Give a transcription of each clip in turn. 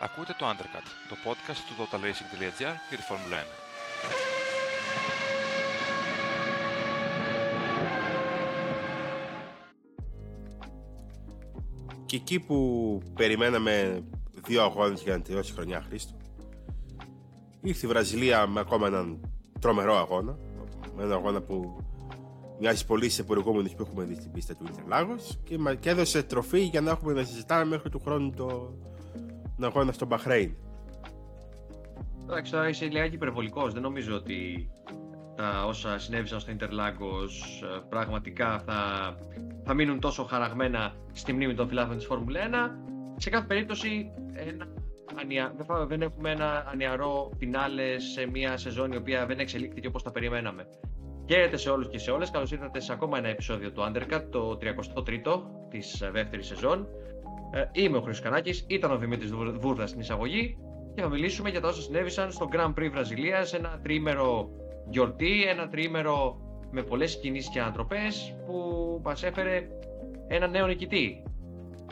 Ακούτε το Undercut, το podcast του totalracing.gr για τη Φόρμουλα 1. Και εκεί που περιμέναμε δύο αγώνες για να τελειώσει η χρονιά Χρήστο ήρθε η Βραζιλία με ακόμα έναν τρομερό αγώνα με έναν αγώνα που μοιάζει πολύ σε προηγούμενους που έχουμε δει στην πίστα του Ιντερλάγος και, και έδωσε τροφή για να έχουμε να συζητάμε μέχρι του χρόνου το, τον αγώνα στο Μπαχρέιν. Εντάξει, τώρα είσαι λιγάκι υπερβολικός. Δεν νομίζω ότι τα όσα συνέβησαν στο Ιντερλάγκος πραγματικά θα, θα μείνουν τόσο χαραγμένα στη μνήμη των φιλάθλων της Φόρμουλα 1. Σε κάθε περίπτωση, ένα, δεν έχουμε ένα ανιαρό φινάλε σε μια σεζόν η οποία δεν εξελίχθηκε όπως τα περιμέναμε. Χαίρετε σε όλους και σε όλες, καλώς ήρθατε σε ακόμα ένα επεισόδιο του Undercut, το 33ο της δεύτερης σεζόν. Ε, είμαι ο Χρήστος Κανάκης, ήταν ο Δημήτρης Βούρδας στην εισαγωγή και θα μιλήσουμε για τα όσα συνέβησαν στο Grand Prix Βραζιλίας, ένα τρίμερο γιορτή, ένα τρίμερο με πολλές κινήσεις και ανατροπές που μας έφερε ένα νέο νικητή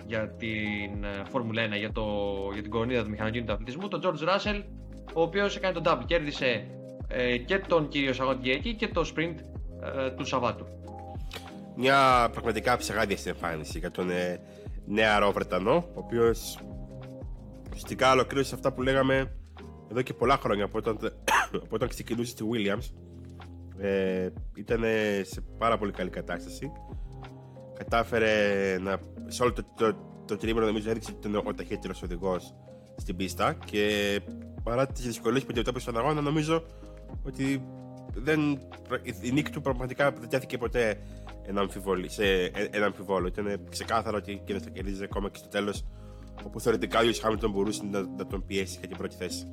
για την ε, Φόρμουλα 1, για, το, για την κορονίδα του μηχανοκίνητου αθλητισμού, τον George Russell, ο οποίος έκανε τον double, κέρδισε ε, και τον κύριο Σαγοντιέκη και το sprint ε, του Σαββάτου. Μια πραγματικά ψεγάδια στην εμφάνιση για τον ε, νεαρό Βρετανό, ο οποίος ουσιαστικά ολοκλήρωσε αυτά που λέγαμε εδώ και πολλά χρόνια από όταν, από όταν ξεκινούσε στη Williams. Ε, ήταν σε πάρα πολύ καλή κατάσταση. Κατάφερε να, σε όλο το, το, το, το νομίζω έδειξε ότι ήταν ο ταχύτερος οδηγός στην πίστα και παρά τις δυσκολίες που αντιμετώπισε στον αγώνα, νομίζω ότι δεν, η νίκη του πραγματικά δεν τέθηκε ποτέ ένα, αμφιβόλο, σε ένα αμφιβόλο. Ήταν ξεκάθαρο ότι και θα κερδίζει ακόμα και στο τέλος, όπου θεωρητικά ο Λιούι Χάμιλτον μπορούσε να, να, τον πιέσει για την πρώτη θέση.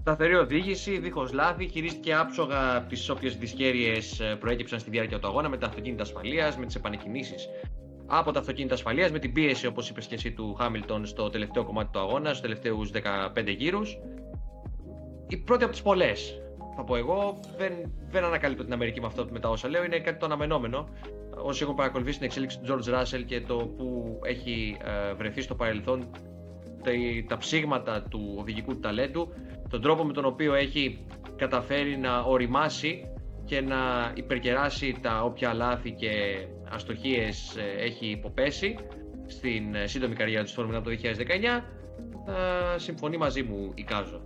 Σταθερή οδήγηση, δίχως λάθη, χειρίστηκε άψογα τις όποιες δυσχέρειε προέκυψαν στη διάρκεια του αγώνα με τα αυτοκίνητα ασφαλείας, με τις επανεκκινήσεις από τα αυτοκίνητα ασφαλείας, με την πίεση, όπως είπες και εσύ, του Χάμιλτον στο τελευταίο κομμάτι του αγώνα, στους τελευταίους 15 γύρους η πρώτη από τις πολλές. Θα πω εγώ, δεν, δεν ανακαλύπτω την Αμερική με αυτό με τα όσα λέω, είναι κάτι το αναμενόμενο. Όσοι έχουν παρακολουθήσει την εξέλιξη του George Russell και το που έχει ε, βρεθεί στο παρελθόν, τα, τα ψήγματα του οδηγικού ταλέντου, τον τρόπο με τον οποίο έχει καταφέρει να οριμάσει και να υπερκεράσει τα όποια λάθη και αστοχίες ε, έχει υποπέσει στην ε, σύντομη καριέρα του Φόρμουλα από το 2019, θα συμφωνεί μαζί μου η Κάζο.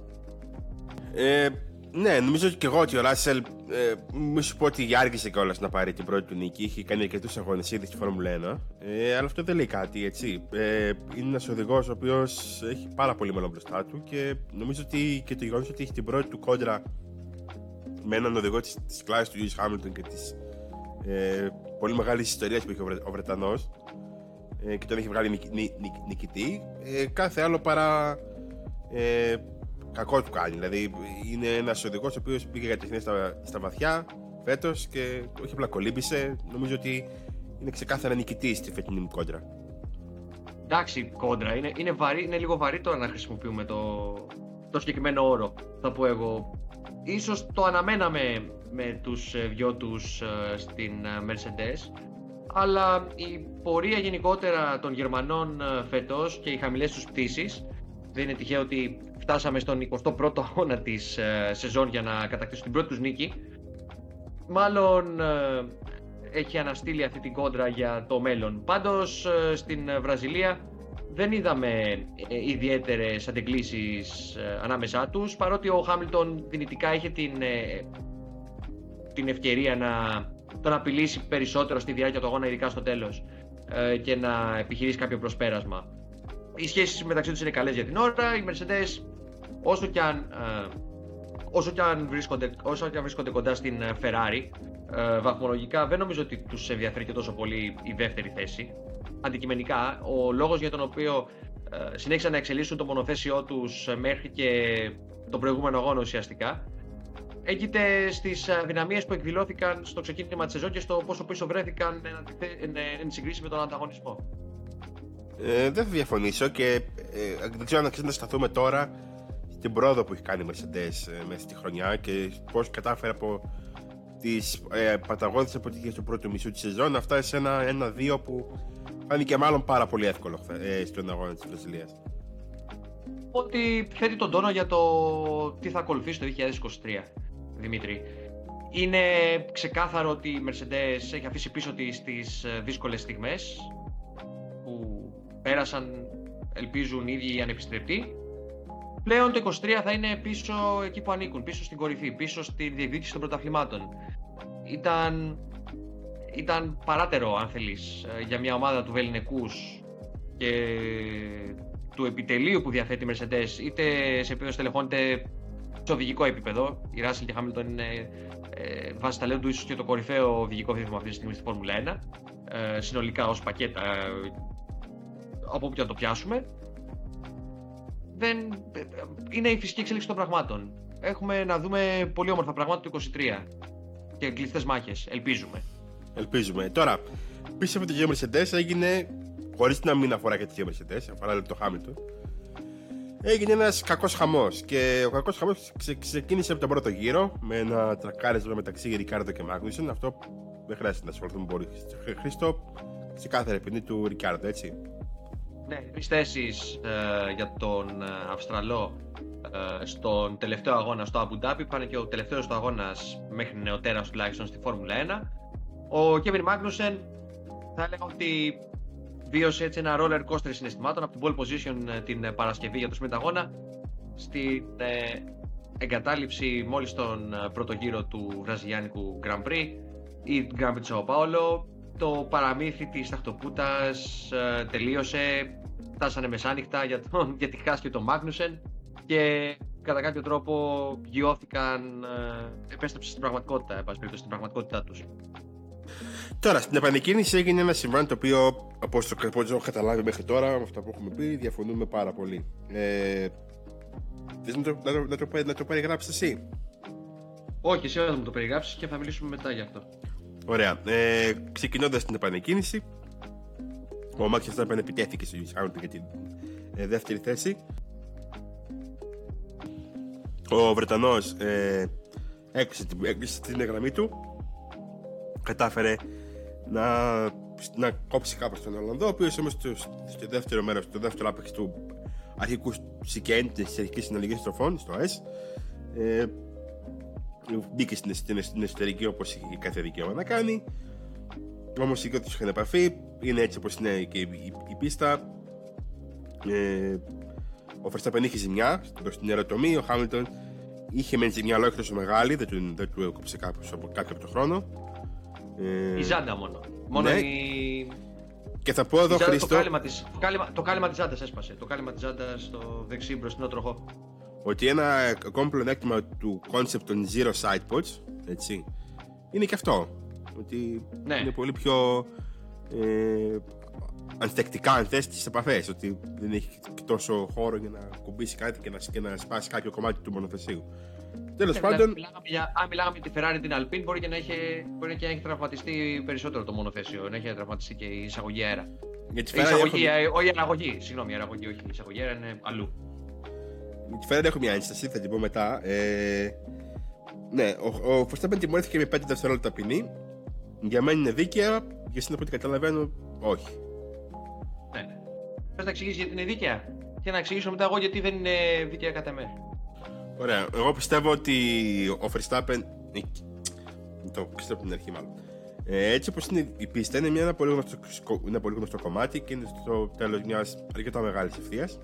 Ε, ναι, νομίζω και εγώ ότι ο Ράσελ. Ε, μη σου πω ότι άργησε κιόλας να πάρει την πρώτη του νίκη. Είχε κάνει αρκετούς αγώνες ήδη στη Φόρμουλα 1. Ε, αλλά αυτό δεν λέει κάτι, έτσι. Ε, είναι ένας οδηγός ο οποίος έχει πάρα πολύ μέλλον μπροστά του και νομίζω ότι και το γεγονός ότι έχει την πρώτη του κόντρα με έναν οδηγό της κλάσης του Λιούι Χάμιλτον και της ε, πολύ μεγάλης ιστορίας που έχει ο, Βρε, ο Βρετανός ε, και τον έχει βγάλει νικ, νικ, νικ, νικητή. Ε, κάθε άλλο παρά ε, κακό του κάνει. Δηλαδή είναι ένας οδηγός ο οποίος πήγε για τεχνία στα, στα βαθιά φέτος και όχι απλά κολύμπησε. Νομίζω ότι είναι ξεκάθαρα νικητής στη φετινή μου κόντρα. Εντάξει, κόντρα. Είναι, είναι, βαρύ, είναι λίγο βαρύ τώρα να χρησιμοποιούμε το, το συγκεκριμένο όρο, θα πω εγώ. Ίσως το αναμέναμε με τους ε, δυο τους ε, στην ε, Mercedes, αλλά η πορεία γενικότερα των Γερμανών φέτος και οι χαμηλές τους πτήσεις δεν είναι τυχαίο ότι φτάσαμε στον 21ο αγώνα της ε, σεζόν για να κατακτήσουν την πρώτη τους νίκη. Μάλλον ε, έχει αναστείλει αυτή την κόντρα για το μέλλον. Πάντως ε, στην Βραζιλία δεν είδαμε ε, ιδιαίτερες αντεγκλήσεις ανάμεσά τους παρότι ο Χάμιλτον δυνητικά είχε την, την ευκαιρία να τον απειλήσει περισσότερο στη διάρκεια του αγώνα ειδικά στο τέλος και να επιχειρήσει κάποιο προσπέρασμα οι σχέσεις μεταξύ τους είναι καλές για την ώρα. Οι Mercedes, όσο και αν, ε, όσο και αν, βρίσκονται, όσο και αν βρίσκονται κοντά στην ε, Ferrari, ε, βαθμολογικά δεν νομίζω ότι τους ενδιαφέρει και τόσο πολύ η δεύτερη θέση. Αντικειμενικά, ο λόγος για τον οποίο ε, συνέχισαν να εξελίσσουν το μονοθέσιό τους μέχρι και τον προηγούμενο αγώνα ουσιαστικά έγκυται στις αδυναμίες που εκδηλώθηκαν στο ξεκίνημα της σεζόν και στο πόσο πίσω βρέθηκαν εν συγκρίση με τον ανταγωνισμό. Ε, δεν θα διαφωνήσω και ε, δεν ξέρω αν αξίζει να σταθούμε τώρα στην πρόοδο που έχει κάνει η Mercedes ε, μέσα στη χρονιά και πώς κατάφερε από τις ε, παταγώδεις αποτυχίες του πρώτου μισού της σεζόν να φτάσει σε ένα 1-2 που φάνηκε μάλλον πάρα πολύ εύκολο ε, στον αγώνα της Βραζιλίας. πω ότι θέτει τον τόνο για το τι θα ακολουθήσει το 2023, Δημήτρη. Είναι ξεκάθαρο ότι η Mercedes έχει αφήσει πίσω της τις ε, δύσκολες στιγμές που πέρασαν, ελπίζουν οι ίδιοι οι ανεπιστρεπτοί. Πλέον το 23 θα είναι πίσω εκεί που ανήκουν, πίσω στην κορυφή, πίσω στη διεκδίκηση των πρωταθλημάτων. Ήταν, ήταν παράτερο, αν θέλεις, ε, για μια ομάδα του Βεληνικούς και του επιτελείου που διαθέτει η Mercedes, είτε σε επίπεδο στελεχώνεται σε οδηγικό επίπεδο. Η Russell και Hamilton είναι ε, βάσει ταλέντου ίσως και το κορυφαίο οδηγικό δίδυμο αυτή τη στιγμή στη Φόρμουλα 1. Ε, συνολικά ως πακέτα, ε, από όπου και να το πιάσουμε. Δεν, ε, είναι η φυσική εξέλιξη των πραγμάτων. Έχουμε να δούμε πολύ όμορφα πράγματα το 23 και κλειστέ μάχες. Ελπίζουμε. Ελπίζουμε. Τώρα, πίσω από το γιο Mercedes έγινε, χωρίς να μην αφορά και το γιο Mercedes, αφορά το Hamilton, έγινε ένας κακός χαμός. Και ο κακός χαμός ξεκίνησε από τον πρώτο γύρο με ένα τρακάρισμα μεταξύ Ρικάρδο και Μάγνουσεν. Αυτό δεν χρειάζεται να ασχοληθούμε πολύ. Χρήστο, κάθε ποινή του Ρικάρδο, έτσι. Ναι, τρεις θέσεις ε, για τον ε, Αυστραλό ε, στον τελευταίο αγώνα στο Abu Dhabi. Πάνε και ο τελευταίος του αγώνας μέχρι νεοτέρας τουλάχιστον στη Φόρμουλα 1. Ο Κέβιν Μάγνουσεν θα έλεγα ότι βίωσε έτσι ένα roller coaster συναισθημάτων από την pole position ε, την ε, Παρασκευή για το Smith αγώνα στην ε, εγκατάλειψη μόλις τον πρώτο γύρο του βραζιλιάνικου Grand Prix ή Grand Prix του Sao Paulo το παραμύθι της ταχτοπούτας τελείωσε φτάσανε μεσάνυχτα για, τον, για τη χάση και τον Μάγνουσεν και κατά κάποιο τρόπο γιώθηκαν, επέστρεψε στην πραγματικότητα, στην πραγματικότητά τους. Τώρα, στην επανεκκίνηση έγινε ένα συμβάν το οποίο, από όσο έχω καταλάβει μέχρι τώρα, με αυτά που έχουμε πει, διαφωνούμε πάρα πολύ. Ε, θες να το, να, το, να, το, να το περιγράψεις εσύ; Όχι, εσύ θα μου το περιγράψεις και θα μιλήσουμε μετά γι' αυτό. Ωραία. Ε, Ξεκινώντας την επανεκκίνηση, ο Μάξ Verstappen επιτέθηκε στο Lewis για την ε, δεύτερη θέση. Ο Βρετανός ε, έκλεισε την γραμμή του κατάφερε να, να κόψει κάπως τον Ολλανδό, ο οποίος όμως στο, στο, δεύτερο μέρος, στο δεύτερο άπεξ του αρχικού σικέν της αρχικής συναλλαγής τροφών, στο S, ε, μπήκε στην, στην, στην εσωτερική όπως είχε κάθε δικαίωμα να κάνει. Όμως οι τους είχαν επαφή, είναι έτσι όπως είναι και η, η, η πίστα. Ε, ο Verstappen είχε ζημιά στην αεροτομή, ο Χάμιλτον είχε μεν ζημιά, αλλά όχι τόσο μεγάλη, δεν του, δεν του έκοψε κάποιος από, κάποιο από το χρόνο. Ε... Η Ζάντα μόνο. Μόνο ναι. η... Και θα πω εδώ, Χρήστο... Το κάλυμα, της, το, κάλυμα, το κάλυμα της Ζάντας έσπασε. Το κάλυμα της Ζάντας στο δεξί μπροστινό τροχό. Ότι ένα ακόμη πλεονέκτημα του concept των zero side pods, έτσι, είναι και αυτό. Ότι ναι. είναι πολύ πιο ε, ανθεκτικά αν θες τις επαφές ότι δεν έχει τόσο χώρο για να κουμπίσει κάτι και να, και να σπάσει κάποιο κομμάτι του μονοθεσίου Τέλος ναι, πάντων. αν μιλάγαμε για τη Ferrari την Alpine, μπορεί και να έχει, μπορεί και να έχει τραυματιστεί περισσότερο το μονοθέσιο, να έχει τραυματιστεί και η εισαγωγή αέρα. Για τη Ferrari. Εισαγωγή, έχω... Όχι η αναγωγή, συγγνώμη, η αναγωγή, όχι. Η εισαγωγή αέρα είναι αλλού. Για τη Ferrari έχω μια ένσταση, θα την πω μετά. Ε, ναι, ο, ο Verstappen τιμωρήθηκε με 5 δευτερόλεπτα ποινή. Για μένα είναι δίκαια, για εσένα από ό,τι καταλαβαίνω, όχι. Ναι, ναι. Θες να εξηγήσεις γιατί είναι δίκαια; Και να εξηγήσω μετά εγώ γιατί δεν είναι δίκαια κατά μέρα. Ωραία. Εγώ πιστεύω ότι ο Verstappen. Το ξέρω από την αρχή, μάλλον. Ε, έτσι όπως είναι η πίστα, είναι μια, ένα, πολύ γνωστό, ένα πολύ γνωστό κομμάτι και είναι στο τέλος μιας αρκετά μεγάλης ευθείας.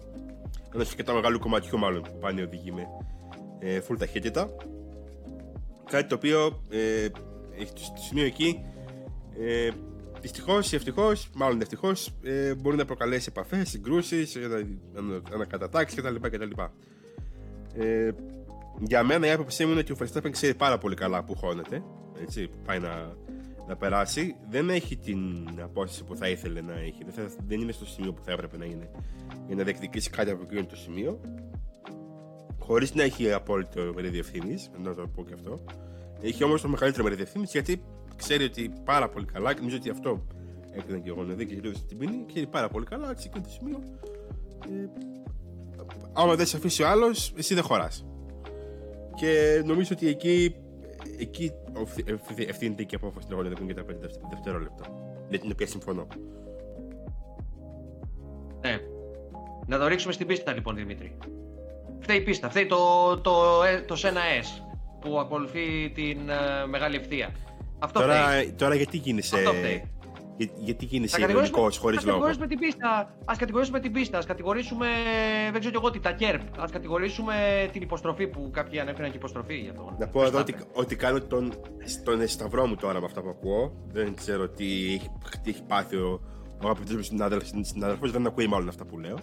Ένα αρκετά μεγάλο κομματιού, μάλλον που πάνε οδηγεί με ε, full ταχύτητα. Κάτι το οποίο ε, στο σημείο εκεί ε, δυστυχώς ή ευτυχώς, μάλλον ευτυχώς, ε, μπορεί να προκαλέσει επαφές, συγκρούσεις, ανακατατάξεις κτλ. Ε, για μένα η άποψή μου είναι ότι ο Verstappen ξέρει πάρα πολύ καλά που χώνεται. Έτσι, που πάει να, να περάσει. Δεν έχει την απόσταση που θα ήθελε να έχει. Δεν, θα, δεν είναι στο σημείο που θα έπρεπε να είναι για να διεκδικήσει κάτι από εκείνο το σημείο. Χωρίς να έχει απόλυτο μερίδιο ευθύνη, να το πω και αυτό. Έχει όμως το μεγαλύτερο μερίδιο ευθύνη γιατί ξέρει ότι πάρα πολύ καλά και νομίζω ότι αυτό έκανε και εγώ να δει και γυρίζει στην ποινή. Ξέρει πάρα πολύ καλά σε εκείνο το σημείο. Ε, άμα δεν σε αφήσει ο άλλος, εσύ δεν χωράς. Και νομίζω ότι εκεί, εκεί ευθύνεται και η απόφαση του αγώνα για τα 5 δευτερόλεπτα. Με την οποία συμφωνώ. Ναι. Να το ρίξουμε στην πίστα λοιπόν, Δημήτρη. φταίει η πίστα, φταίει το, το, το, το Σένα S που ακολουθεί την ε, μεγάλη ευθεία. Αυτό Τώρα, φταίει. τώρα γιατί γίνεσαι. Αυτό φταίει. Για, γιατί γίνεσαι Θα κατηγορήσουμε, ειρωνικό χωρί ας λόγο. κατηγορήσουμε την πίστα. Α κατηγορήσουμε την πίστα. Α κατηγορήσουμε. Δεν ξέρω κι εγώ τι, τα κέρπ. Α κατηγορήσουμε την υποστροφή που κάποιοι ανέφεραν και υποστροφή για τον. Να πω εδώ Verstappen. ότι, ότι κάνω τον, τον σταυρό μου τώρα με αυτά που ακούω. Δεν ξέρω τι έχει, τι έχει πάθει ο, ο αγαπητό μου συνάδελφο. Δεν ακούει μάλλον αυτά που λέω.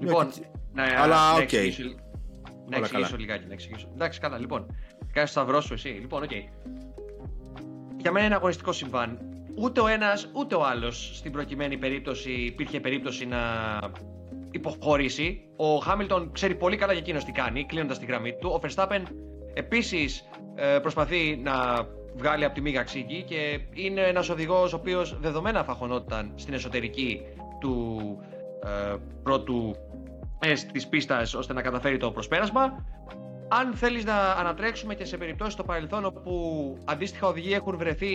Λοιπόν, Έτσι. να, Αλλά, να οκ. εξηγήσω, να Όλα εξηγήσω καλά. λιγάκι. Να εξηγήσω. Εντάξει, καλά, λοιπόν. Κάνεις σταυρό σου εσύ. Λοιπόν, οκ. Για μένα είναι αγωνιστικό συμβάν. Ούτε ο ένας ούτε ο άλλος στην προκειμένη περίπτωση υπήρχε περίπτωση να υποχωρήσει. Ο Χάμιλτον ξέρει πολύ καλά για εκείνος τι κάνει, κλείνοντας τη γραμμή του. Ο Verstappen επίσης προσπαθεί να βγάλει από τη μίγα ξύκη και είναι ένας οδηγός ο οποίος δεδομένα θα χωνόταν στην εσωτερική του ε, πρώτου S της πίστας ώστε να καταφέρει το προσπέρασμα. Αν θέλεις να ανατρέξουμε και σε περιπτώσεις στο παρελθόν όπου αντίστοιχα οδηγοί έχουν βρεθεί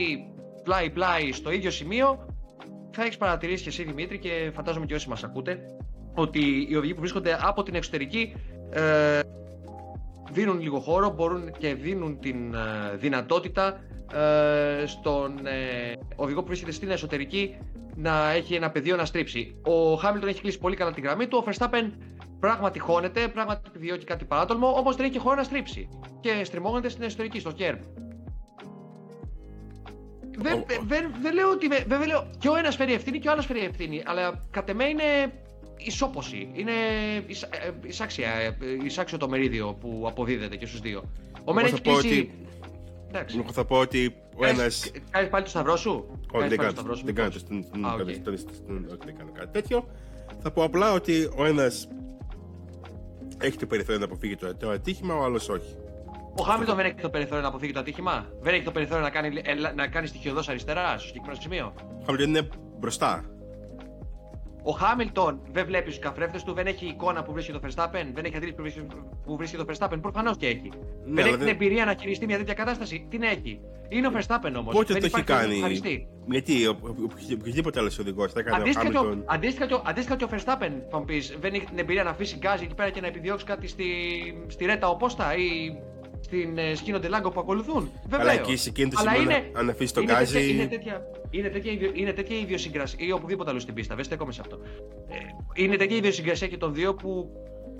πλάι-πλάι στο ίδιο σημείο, θα έχεις παρατηρήσεις και εσύ Δημήτρη και φαντάζομαι και όσοι μας ακούτε ότι οι οδηγοί που βρίσκονται από την εξωτερική ε, δίνουν λίγο χώρο, μπορούν και δίνουν την ε, δυνατότητα ε, στον ε, οδηγό που βρίσκεται στην εσωτερική να έχει ένα πεδίο να στρίψει. Ο Χάμιλτον έχει κλείσει πολύ καλά τη γραμμή του. Ο Verstappen πράγματι χώνεται, πράγματι επιδιώκει κάτι παράτολμο, όμως δεν έχει και χώρο να στρίψει. Και στριμώγεται στην εσωτερική, στο κέρμ. Δεν, Ο- ο- δεν, δεν λέω ότι. Βέβαια λέω και ο ένας φέρει ευθύνη και ο άλλος φέρει ευθύνη. Αλλά κατ' εμέ είναι ισόποση. Είναι εις, ε, εισάξια, ε, εισάξιο το μερίδιο που αποδίδεται και στους δύο. Ο Μεν Εγώ έχει θα πω κλείσει. ότι- Εντάξει. Εγώ θα πω ότι ο Κάνεις- ένα. Κάνεις πάλι το σταυρό σου; Όχι, Κάνεις δεν πάλι κάνω. το σταυρό σου, Δεν μήπως; κάνω. στον- στον- Α, οκ. στον- στον- στον- όχι, δεν κάνω κάτι τέτοιο. Θα πω απλά ότι ο ένας έχει το περιθώριο να αποφύγει το, το ατύχημα, ο άλλος όχι. Ο Χάμιλτον δεν έχει το περιθώριο να αποφύγει το ατύχημα; Δεν έχει το περιθώριο να κάνει, ελα- να κάνει στοιχειωδώς αριστερά στο συγκεκριμένο σημείο; Ο Χάμιλτον είναι μπροστά. Ο Χάμιλτον δεν βλέπει τους καθρέφτε του, δεν έχει εικόνα που βρίσκει το Verstappen, δεν έχει αντίληψη που βρίσκει, που βρίσκει το Verstappen. Προφανώς και έχει. δεν αλλά έχει την δεν- εμπειρία να χειριστεί μια τέτοια κατάσταση. Την έχει. Είναι ο Verstappen όμως. Πότε δεν το έχει υπάρχει να κάνει. Χαριστεί. Γιατί ο- ο- ο- οποιοδήποτε άλλος οδηγός θα έκανε ο Αντίστοιχα και, ο, Χάμιλτον. αντίστοιχα, και ο, αντίστοιχα και ο Verstappen, θα μου πεις, δεν έχει την εμπειρία να αφήσει γκάζι εκεί πέρα και να επιδιώξει κάτι στη, στη Ρέτα Οπόστα ή στην ε, Σκίνο Ντελάγκο που ακολουθούν. Βέβαια. Αλλά εκεί σε εκείνο το Αλλά σημείο, είναι- αν αφήσει τον είναι τέτοια- γκάζι. Είναι τέτοια, είναι τέτοια, ιδιο- είναι τέτοια ιδιοσυγκρασία ή οπουδήποτε αλλού στην πίστα. Δεν στέκομαι σε αυτό. Ε, είναι τέτοια ιδιοσυγκρασία και των δύο που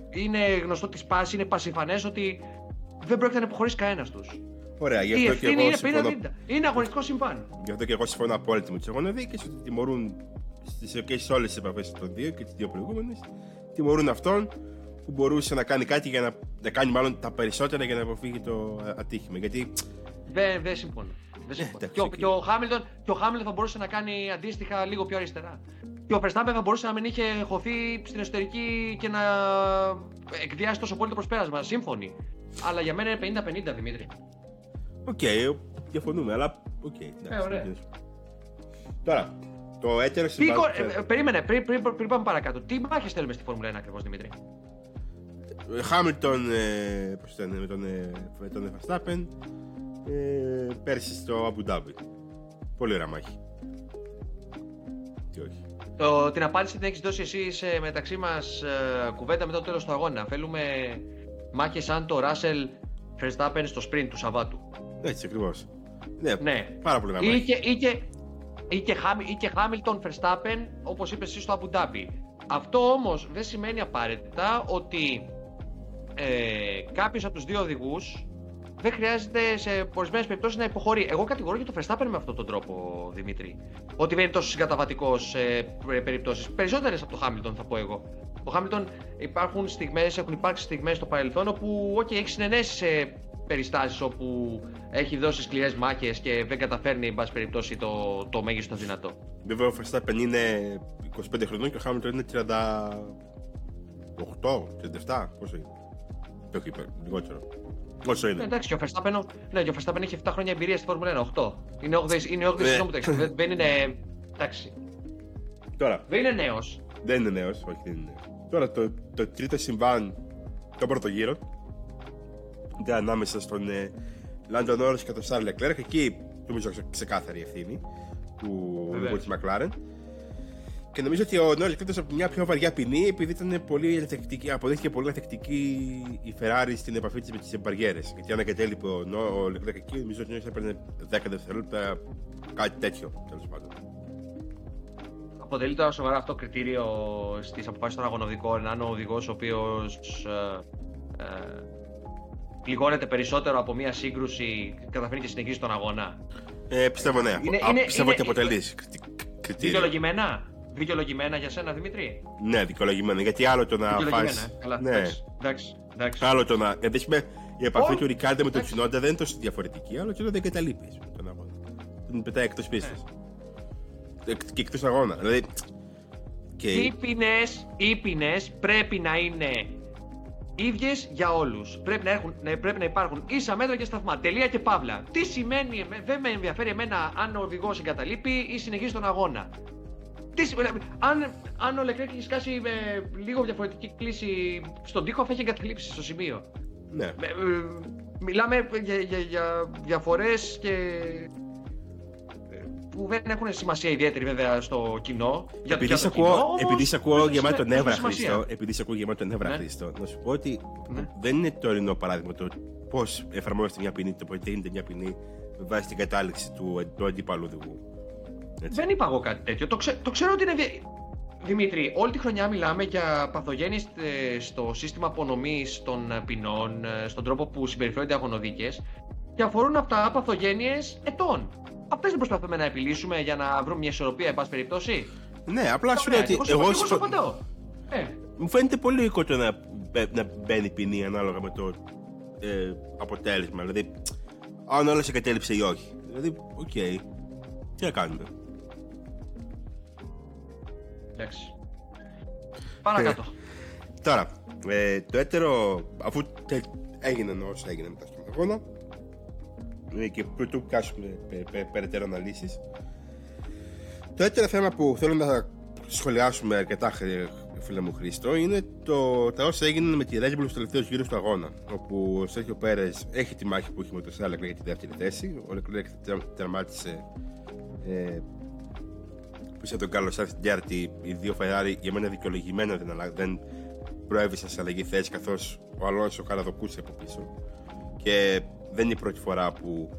είναι γνωστό τη πάση, είναι πασιφανές ότι δεν πρόκειται να υποχωρήσει κανένας τους. Ωραία, γι' Η αυτό και ευθύνη εγώ είναι συμφωνώ. 50-50. Είναι αγωνιστικό συμβάν. Γι' αυτό και εγώ συμφωνώ απόλυτα με τους αγωναδίκε ότι τιμωρούν στις και σε όλες τις επαφές των δύο και τις δύο προηγούμενες. Τιμωρούν αυτόν που μπορούσε να κάνει κάτι για να, να κάνει μάλλον τα περισσότερα για να αποφύγει το α- ατύχημα. Γιατί Δεν, δεν συμφωνώ. Δεν συμφωνώ. εντάξει, και, ο, οκ. και, ο Χάμιλτον, και ο Χάμιλτον θα μπορούσε να κάνει αντίστοιχα λίγο πιο αριστερά. Και ο Verstappen θα μπορούσε να μην είχε χωθεί στην εσωτερική και να εκβιάσει τόσο πολύ το προσπέρασμα. Σύμφωνοι. Αλλά για μένα είναι 50-50 Δημήτρη. Οκ, διαφωνούμε, αλλά οκ. εντάξει, Ε, ωραία. δεν- Τώρα, το έτερο Τι, συμβάν. κο- ε, ε, περίμενε, πριν, πριν, πριν πάμε παρακάτω. Τι μάχες θέλουμε στη Φόρμουλα 1 ακριβώς, Δημήτρη; Χάμιλτον ε, πώς ήταν, με τον, ε, με τον Verstappen ε, πέρσι στο Abu Dhabi. Πολύ ωραία μάχη. Τι όχι. Το, την απάντηση την έχεις δώσει εσύ σε μεταξύ μας κουβέντα μετά το τέλος του αγώνα. Θέλουμε μάχες σαν το Russell Verstappen στο sprint του Σαββάτου. Έτσι ακριβώς. Ναι, Ναι. πάρα πολύ ωραία Ή μάχη. και, ή και, ή και, Χάμι- ή και Hamilton Verstappen, όπως είπες εσύ στο Abu Dhabi. Αυτό όμως δεν σημαίνει απαραίτητα ότι ε, κάποιος από τους δύο οδηγούς δεν χρειάζεται σε ορισμένες περιπτώσεις να υποχωρεί. Εγώ κατηγορώ και το Verstappen με αυτόν τον τρόπο, Δημήτρη. Ότι δεν είναι τόσο συγκαταβατικός σε περιπτώσεις. Περισσότερες από το Hamilton, θα πω εγώ. Το Hamilton υπάρχουν στιγμές, έχουν υπάρξει στιγμές στο παρελθόν όπου okay, έχει συνενέσει σε περιστάσεις όπου έχει δώσει σκληρές μάχες και δεν καταφέρνει, εν πάση περιπτώσει, το, το μέγιστο δυνατό. Βέβαια ο Verstappen είναι 25 χρονών και ο Χάμιλτον είναι 38, 37, πόσο είναι. Το έχει λιγότερο. Όσο Ε, είναι. εντάξει, και ο Verstappen, ναι, και ο Verstappen έχει 7 χρόνια εμπειρία στη Φόρμουλα 1, 8. Είναι 8 είναι 8 Ναι. συγγνώμη, εντάξει, δεν, δεν είναι. Εντάξει. Τώρα, Δεν είναι νέος. δεν είναι νέος, όχι δεν είναι νέος. Τώρα το, το τρίτο συμβάν, το πρώτο γύρο, ήταν ανάμεσα στον ε, Λάντο Νόρο και τον Σάρλ Λεκλέρκ. Εκεί νομίζω ξε- ξεκάθαρη ευθύνη του Βεβαίως. οδηγού τη McLaren. Και νομίζω ότι ο Νόρι εκτό από μια πιο βαριά ποινή, επειδή ήταν πολύ ελθεκτική, αποδείχθηκε πολύ ελθεκτική η Ferrari στην επαφή της με τις μπαριέρε. Γιατί αν εγκατέλειπε ο, ο Λεκλέκ εκεί, νομίζω ότι έπαιρνε 10 δευτερόλεπτα κάτι τέτοιο τέλος πάντων. Αποτελεί τώρα σοβαρά αυτό κριτήριο στις αποφάσεις των αγωνοδικών, αν ο οδηγός ο οποίος ε, ε, πληγώνεται περισσότερο από μια σύγκρουση καταφέρει και συνεχίζει τον αγώνα. Ε, πιστεύω ναι. Είναι- Α, είναι- πιστεύω είναι- ότι αποτελεί κριτήριο. Δικαιολογημένα; Δικαιολογημένα για σένα, Δημήτρη; Ναι, δικαιολογημένο. Γιατί άλλο το να Δικαιολογημένα. φας... ε. Καλά, Ναι. εντάξει, εντάξει, εντάξει. Άλλο το να. Γιατί ας πούμε, η επαφή Όχι. του Ρικάρντε με τον Εντάξει. Τσινόντα δεν είναι τόσο διαφορετική. Άλλο και όταν δεν καταλείπει τον αγώνα. Τον πετάει εκτός πίστα. Ναι. Και εκτός αγώνα. Δηλαδή. Και... Οι ποινές, οι ποινές πρέπει να είναι ίδιες για όλους. Πρέπει να, έχουν, ναι, πρέπει να υπάρχουν ίσα μέτρα και σταθμά. Τελεία και παύλα. Τι σημαίνει, εμέ- δεν με ενδιαφέρει εμένα αν ο οδηγός εγκαταλείπει ή συνεχίζει τον αγώνα. Τι, σημαίνει- αν, αν ο Λεκρέκ έχει σκάσει με λίγο διαφορετική κλίση στον τοίχο, θα έχει εγκαταλείψει στο σημείο. Ναι. Ε, ε, μιλάμε για, για, για διαφορές και ε, που δεν έχουν σημασία ιδιαίτερη βέβαια στο κοινό. Για, Επειδή για σε το κοινό, ακούω, όμως, επειδή σε ακούω έχουν γεμάτο σημα- νεύρα, έχουν σημασία. Χρήστο, επειδή σε ακούω γεμάτο νεύρα, Ναι. Χρήστο, να σου πω ότι Ναι. δεν είναι τωρινό παράδειγμα το πώς εφαρμόζεται μια ποινή, το πώς γίνεται μια ποινή με βάση την κατάληξη του, του αντίπαλου οδηγού. Έτσι. Δεν είπα εγώ κάτι τέτοιο. Το, ξε- το ξέρω ότι είναι. δι- Δημήτρη, όλη τη χρονιά μιλάμε για παθογένειες ε, στο σύστημα απονομής των ε, ποινών, ε, στον τρόπο που συμπεριφέρονται οι αγωνοδίκες και αφορούν αυτά παθογένειες ετών. Αυτές δεν προσπαθούμε να επιλύσουμε για να βρούμε μια ισορροπία, εν πάση περιπτώσει. Ναι, απλά σου λέω Ωραία, ότι εγώ, εγώ σου- εγώ σου- σου απαντώ. Ε, μου φαίνεται πολύ λογικό το να, μπε- να μπαίνει ποινή ανάλογα με το ε, αποτέλεσμα. Δηλαδή, αν όλα σε κατέληψε ή όχι. Δηλαδή, οκ. Τι να κάνουμε. εντάξει. Παρακάτω. Τώρα, ε, το έτερο, αφού τε, έγιναν όσα έγιναν μετά στον αγώνα ε, και πρωτού πιάσουμε πε, πε, περαιτέρω αναλύσεις το έτερο θέμα που θέλω να σχολιάσουμε αρκετά χρ- φίλε μου Χρήστο είναι το, τα όσα έγιναν με τη Red Bull στους τελευταίους γύρους του αγώνα όπου ο Σέρχιο Πέρες έχει τη μάχη που έχει με τον Σάλεκ για τη δεύτερη θέση ο Leclerc τερ- τερμάτισε ε, πίσω από τον Κάρλος Σάρτ στην Τιάρτη, οι δύο Ferrari για μένα δικαιολογημένα δεν, αλλα- δεν προέβησαν σε αλλαγή θέση καθώς ο Αλόνσο καραδοκούσε από πίσω. Και δεν είναι η πρώτη φορά που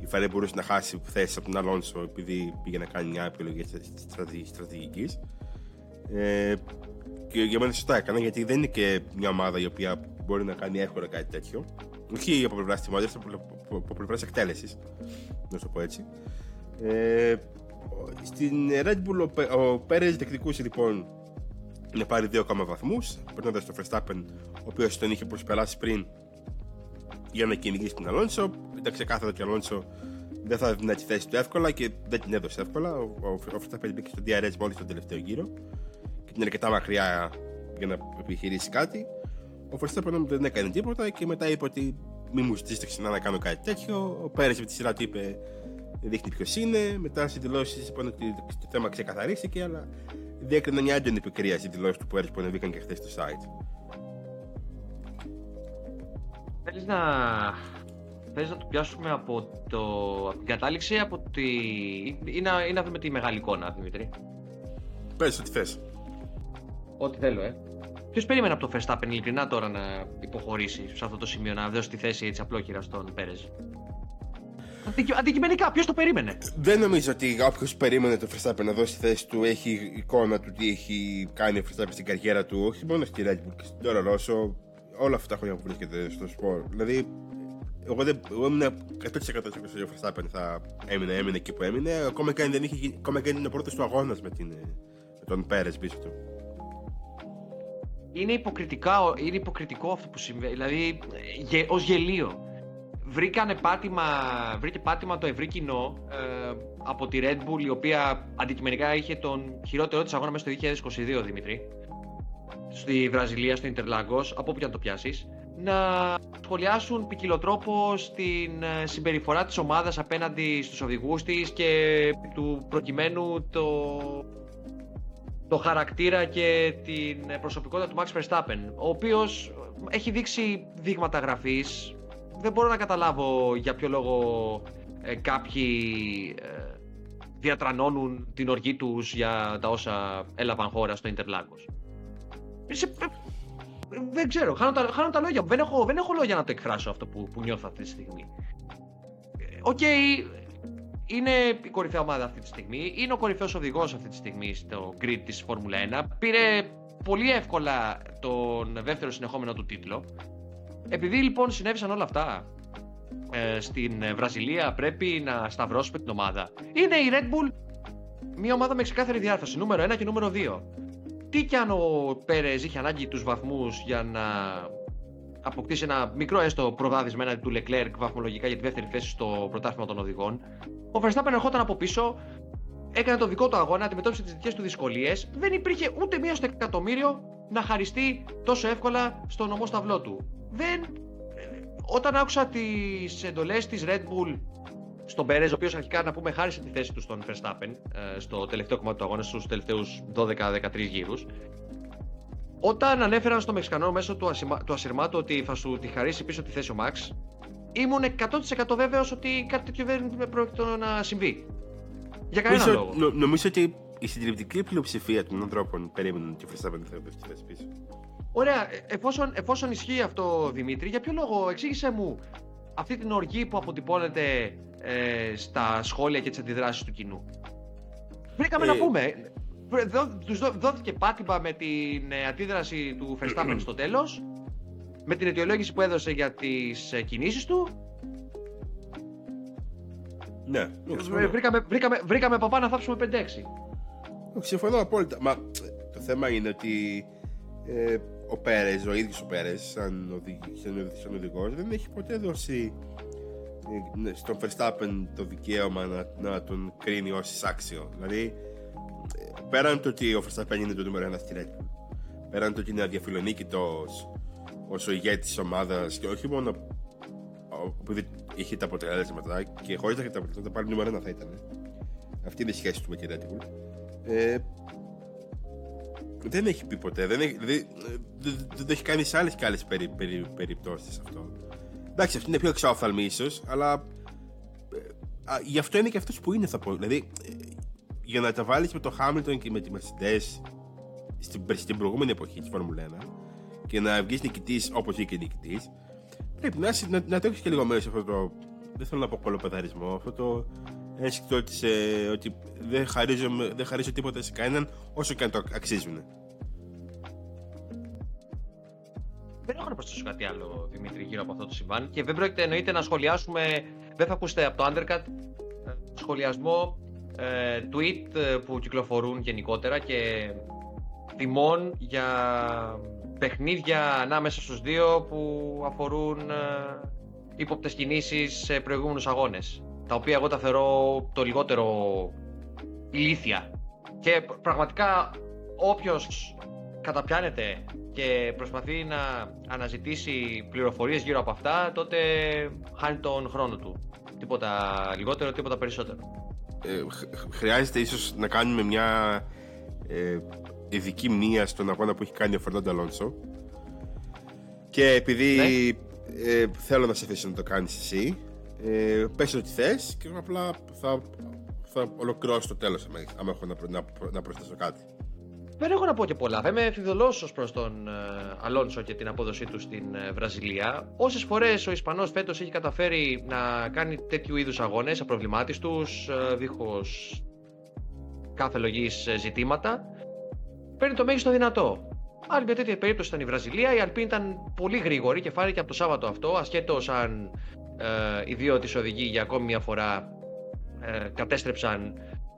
η Ferrari μπορούσε να χάσει θέση από τον Αλόνσο επειδή πήγε να κάνει μια επιλογή στρατηγικής. Ε, και για μένα σωστά έκανα γιατί δεν είναι και μια ομάδα η οποία μπορεί να κάνει εύκολα κάτι τέτοιο. Όχι από πλευράς της μόδια, από πλευράς εκτέλεσης. Να σου το πω έτσι. Ε, στην Red Bull ο, Πε- ο Πέρες διεκδικούσε λοιπόν να πάρει δύο ακόμα βαθμούς περνώντας το Verstappen ο οποίος τον είχε προσπεράσει πριν για να κυνηγήσει τον Αλόνσο ήταν ξεκάθαρο ότι ο Αλόνσο δεν θα έδινε τη θέση του εύκολα και δεν την έδωσε εύκολα ο, ο, ο Verstappen μπήκε στο DRS μόλις τον τελευταίο γύρο και την αρκετά μακριά για να επιχειρήσει κάτι ο Verstappen όμως δεν έκανε τίποτα και μετά είπε ότι μην μου ζητήσετε ξανά να κάνω κάτι τέτοιο ο Πέρες με τη σειρά του είπε δείχνει ποιος είναι. Μετά στις δηλώσεις είπαν ότι το θέμα ξεκαθαρίστηκε, αλλά διέκρινε μια έντονη επικρία στη δηλώση του Πέρε που ανεβήκαν και χθες στο site. Θέλεις να... Θέλεις να το πιάσουμε από, το... από την κατάληξη από τη... ή, να... ή να δούμε τη μεγάλη εικόνα, Δημήτρη; Πες ό,τι θες. Ό,τι θέλω, ε. Ποιος περίμενε από το Verstappen ειλικρινά τώρα να υποχωρήσει σε αυτό το σημείο, να δώσει τη θέση έτσι απλόχερα στον Πέρες; Αντικει... Αντικειμενικά, ποιος το περίμενε; Δεν νομίζω ότι όποιος περίμενε το Verstappen να δώσει τη θέση του έχει εικόνα του τι έχει κάνει ο Verstappen στην καριέρα του, όχι μόνο στη Red Bull και στην Toro Rosso, όλα αυτά τα χρόνια που βρίσκεται στο σπορ. Δηλαδή, εγώ, δεν, εγώ ήμουν 100% σίγουρος ότι ο Verstappen θα έμεινε, έμεινε εκεί που έμεινε, ακόμα και αν δεν είχε γίνει, ακόμα και αν είναι ο πρώτος του αγώνας με, την, με τον Πέρες πίσω του. Είναι, υποκριτικά, είναι υποκριτικό αυτό που συμβαίνει. Δηλαδή, γε, ως γελίο. Βρήκανε πάτημα, βρήκε πάτημα το ευρύ κοινό ε, από τη Red Bull, η οποία αντικειμενικά είχε τον χειρότερο της αγώνα μέσα στο 2022, Δημήτρη. Στη Βραζιλία, στο Interlagos, από όπου και αν το πιάσεις. Να σχολιάσουν ποικιλοτρόπο στην ε, συμπεριφορά της ομάδας απέναντι στους οδηγούς της και του προκειμένου το, το χαρακτήρα και την προσωπικότητα του Max Verstappen, ο οποίος έχει δείξει δείγματα γραφής. Δεν μπορώ να καταλάβω για ποιο λόγο ε, κάποιοι ε, διατρανώνουν την οργή τους για τα όσα έλαβαν χώρα στο Ιντερλάγκος. Δεν ξέρω, χάνω τα, χάνω τα λόγια μου. Δεν έχω, δεν έχω λόγια να το εκφράσω αυτό που, που νιώθω αυτή τη στιγμή. Ok, okay, είναι η κορυφαία ομάδα αυτή τη στιγμή. Είναι ο κορυφαίος οδηγός αυτή τη στιγμή στο grid της Φόρμουλα 1. Πήρε πολύ εύκολα τον δεύτερο συνεχόμενο του τίτλο. Επειδή λοιπόν συνέβησαν όλα αυτά ε, στην Βραζιλία, πρέπει να σταυρώσουμε την ομάδα. Είναι η Red Bull μια ομάδα με ξεκάθαρη διάρθρωση, νούμερο 1 και νούμερο 2. Τι κι αν ο Πέρες είχε ανάγκη τους βαθμούς για να αποκτήσει ένα μικρό έστω προβάδισμα έναντι του Leclerc βαθμολογικά για τη δεύτερη θέση στο πρωτάθλημα των οδηγών. Ο Verstappen ερχόταν από πίσω, έκανε το δικό του αγώνα, αντιμετώπισε τις δικές του δυσκολίες. Δεν υπήρχε ούτε μία στο εκατομμύριο να χαριστεί τόσο εύκολα στο νομό σταυλό του. Δεν. Ε, όταν άκουσα τις εντολές της Red Bull στον Περέζ, ο οποίος αρχικά να πούμε χάρισε τη θέση του στον Verstappen ε, στο τελευταίο κομμάτι του αγώνα, στους τελευταίους 12-13 γύρους. Όταν ανέφεραν στο Μεξικανό μέσω του, ασημα... του ασυρμάτου ότι θα σου τη χαρίσει πίσω τη θέση ο Max, ήμουν 100% βέβαιος ότι κάτι τέτοιο δεν πρόκειται να συμβεί. Για κανένα νομίζω, λόγο. Νο, νομίζω ότι η συντριπτική πλειοψηφία των ανθρώπων περίμεναν ότι ο Verstappen θα τη θέση πίσω. Ωραία, ε, εφόσον, εφόσον ισχύει αυτό Δημήτρη, για ποιο λόγο εξήγησε μου αυτή την οργή που αποτυπώνεται ε, στα σχόλια και τις αντιδράσεις του κοινού. Βρήκαμε ε... να πούμε. Τους δόθηκε πάτημα με την ε, αντίδραση του Verstappen στο τέλος, με την αιτιολόγηση που έδωσε για τις ε, κινήσεις του. Ναι, βρήκαμε, βρήκαμε, βρήκαμε παπά να θάψουμε 5-6. Συμφωνώ απόλυτα. Μα το θέμα είναι ότι ε, ο Πέρες, ο ίδιος ο Πέρες, σαν, σαν οδηγός, δεν έχει ποτέ δώσει ναι, στον Verstappen το δικαίωμα να, να τον κρίνει ως εισάξιο. Δηλαδή, πέραν το ότι ο Verstappen είναι το νούμερο ένα στη Red Bull, πέραν το ότι είναι αδιαφιλονίκητος ως ο ηγέτης της ομάδας και όχι μόνο επειδή είχε τα αποτελέσματα και χωρίς να είχε τα αποτελέσματα πάλι νούμερο ένα θα ήταν. Αυτή είναι η σχέση του με τη Red Bull. Ε, δεν έχει πει ποτέ, δεν έχει, δεν, δεν, δεν το έχει κάνει σε άλλες και άλλες περι, περι, περιπτώσεις αυτό. Εντάξει, αυτή είναι πιο εξάφθαλμη ίσως, αλλά ε, γι' αυτό είναι και αυτός που είναι, θα πω. Δηλαδή, ε, για να τα βάλεις με το Hamilton και με τη Mercedes στην, στην προηγούμενη εποχή της Φόρμουλα 1 και να βγεις νικητής όπως βγήκε νικητής, πρέπει να, να, να το έχεις και λίγο μέσα αυτό το. Δεν θέλω να πω κολοπεδαρισμό, αυτό το αίσθητο ότι, ότι δεν, χαρίζω, δεν χαρίζω τίποτα σε κανέναν όσο και αν το αξίζουν. Δεν έχω να προσθέσω κάτι άλλο, Δημήτρη, γύρω από αυτό το συμβάν και δεν πρόκειται εννοείται να σχολιάσουμε. Δεν θα ακούσετε από το Undercut ε, σχολιασμό ε, tweet ε, που κυκλοφορούν γενικότερα και τιμών για παιχνίδια ανάμεσα στους δύο που αφορούν ε, ύποπτες κινήσεις σε προηγούμενους αγώνες τα οποία εγώ τα θεωρώ το λιγότερο ηλίθια και πραγματικά όποιος καταπιάνεται και προσπαθεί να αναζητήσει πληροφορίες γύρω από αυτά, τότε χάνει τον χρόνο του. Τίποτα λιγότερο, τίποτα περισσότερο. Ε, χρειάζεται ίσως να κάνουμε μια ε, ειδική μνήμα στον αγώνα που έχει κάνει ο Φερνάντο Αλόνσο και επειδή ναι. ε, θέλω να σε αφήσω να το κάνεις εσύ ε, πες ό,τι θες και απλά θα, θα ολοκληρώσω το τέλος άμα έχω να, να, να προσθέσω κάτι. Δεν έχω να πω και πολλά. Θα είμαι φιδωλός ως προς τον ε, Αλόνσο και την απόδοσή του στην ε, Βραζιλία. Όσες φορές ο Ισπανός φέτος έχει καταφέρει να κάνει τέτοιου είδους αγώνες απροβλημάτιστου, ε, δίχως κάθε λογή ζητήματα, παίρνει το μέγιστο δυνατό. Άλλη μια τέτοια περίπτωση ήταν η Βραζιλία. Η Αλπίν ήταν πολύ γρήγορη και φάνηκε από το Σάββατο αυτό, ασχέτως αν ε, οι δύο της οδηγοί για ακόμη μια φορά ε, κατέστρεψαν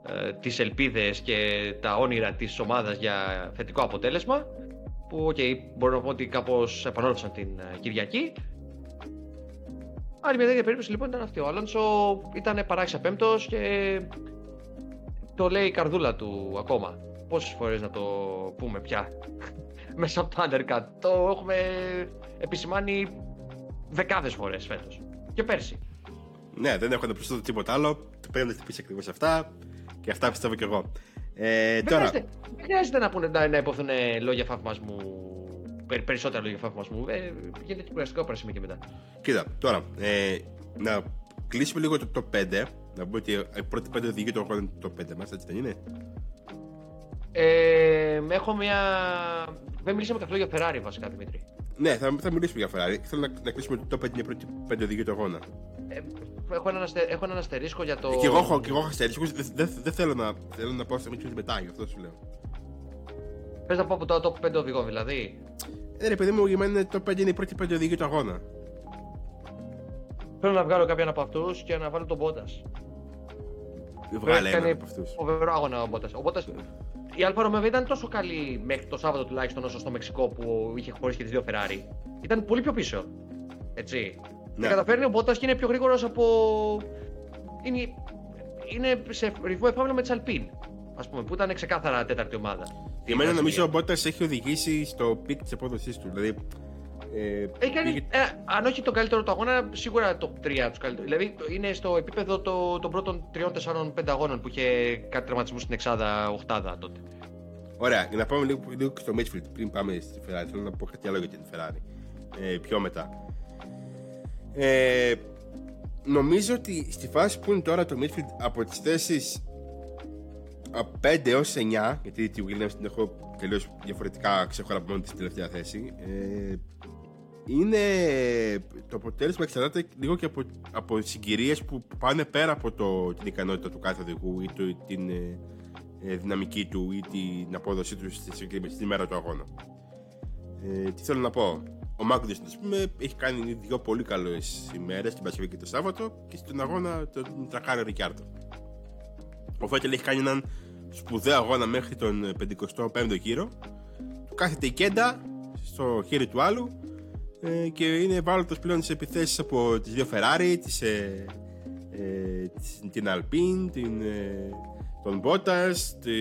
ε, τις ελπίδες και τα όνειρα της ομάδας για θετικό αποτέλεσμα που okay, μπορώ να πω ότι κάπως επανόρθωσαν την ε, Κυριακή Άλλη μια τέτοια περίπτωση λοιπόν ήταν αυτή. Ο Αλόνσο ήταν παράξια πέμπτος και το λέει η καρδούλα του ακόμα. Πόσες φορές να το πούμε πια μέσα από το undercut. Το έχουμε επισημάνει δεκάδες φορές φέτος. Και πέρσι. Ναι, δεν έχω να προσθέσω τίποτα άλλο. Το πρέπει να χτυπήσει ακριβώς αυτά. Και αυτά πιστεύω κι εγώ. Ε, δεν, τώρα... χρειάζεται, δεν χρειάζεται να, πούνε, να, να υποθούν λόγια φαυμασμού. περισσότερα λόγια φαυμασμού. Ε, γίνεται κουραστικό από και μετά. Κοίτα, τώρα. Ε, να κλείσουμε λίγο το top 5 Να πούμε ότι η πρώτη πέντε οδηγεί το αγώνα το 5 μας, έτσι δεν είναι; Ε, έχω μια. Δεν μιλήσαμε καθόλου για Ferrari βασικά, Δημήτρη. Ναι, θα, θα μιλήσουμε για Ferrari. Θέλω να, να κλείσουμε το top 5 είναι η πρώτη πέντε οδηγεί το αγώνα. Ε, έχω, έναν αστε, έχω έναν αστερίσκο για το. Και εγώ έχω, και εγώ έχω αστερίσκο. Δεν δε, δε θέλω να, θέλω να πω σε μην μετά, γι' αυτό σου λέω. Πες να πω από το top 5 οδηγών δηλαδή. Ε, ρε παιδί μου, για μένα το 5 είναι η πρώτη πέντε οδηγεί του αγώνα. Θέλω να βγάλω κάποιον από αυτούς και να βάλω τον Μπότα. Βγάλε έναν από αυτούς. Φοβερό αγώνα ο Μπότας. Ο Μπότας... Η Alfa Romeo ήταν τόσο καλή μέχρι το Σάββατο τουλάχιστον όσο στο Μεξικό που είχε χωρίσει και τις δύο Ferrari. Ήταν πολύ πιο πίσω. Έτσι. Ναι. Και καταφέρνει ο Μπότας και είναι πιο γρήγορος από. Είναι, είναι σε ρυθμό εφάμιλλο με τη Αλπίν. Ας πούμε, που ήταν ξεκάθαρα τέταρτη ομάδα. Για μένα νομίζω ο Μπότας έχει οδηγήσει στο peak της απόδοσής του. Δηλαδή. Ε, Έχει κάνει, πήγε- ε, αν όχι τον καλύτερο του αγώνα, σίγουρα το 3 τους καλύτερου. Δηλαδή είναι στο επίπεδο το, των πρώτων 3-4-5 αγώνων που είχε κάτι τραυματισμού στην Εξάδα, Οχτάδα τότε. Ωραία, για να πάμε λίγο, λίγο στο Midfield πριν πάμε στη Ferrari. Θέλω να πω κάτι άλλο για την Ferrari. Ε, πιο μετά. Ε, νομίζω ότι στη φάση που είναι τώρα το Midfield από τις θέσεις 5 έως 9, γιατί τη Williams την έχω τελείως διαφορετικά ξεχωραμένη τη τελευταία θέση, ε, είναι το αποτέλεσμα εξαρτάται λίγο και από, από συγκυρίες που πάνε πέρα από το, την ικανότητα του κάθε οδηγού ή το, την ε, ε, δυναμική του ή την απόδοσή του στη, συγκεκριμένη- στη μέρα του αγώνα. Ε, τι θέλω να πω. Ο Μάγκνους, ας πούμε, έχει κάνει δύο πολύ καλές ημέρες, την Παρασκευή και το Σάββατο, και στον αγώνα τον τρακάρει ο Ρικιάρτο. Ο Φέτελ έχει κάνει έναν σπουδαίο αγώνα μέχρι τον 55ο γύρο. Του κάθεται η κέντα στο χέρι του άλλου ε, και είναι ευάλωτος πλέον σε επιθέσεις από τις δύο Ferrari, τις, ε, ε, τις- την Alpine, την, ε, τον Bottas, τη,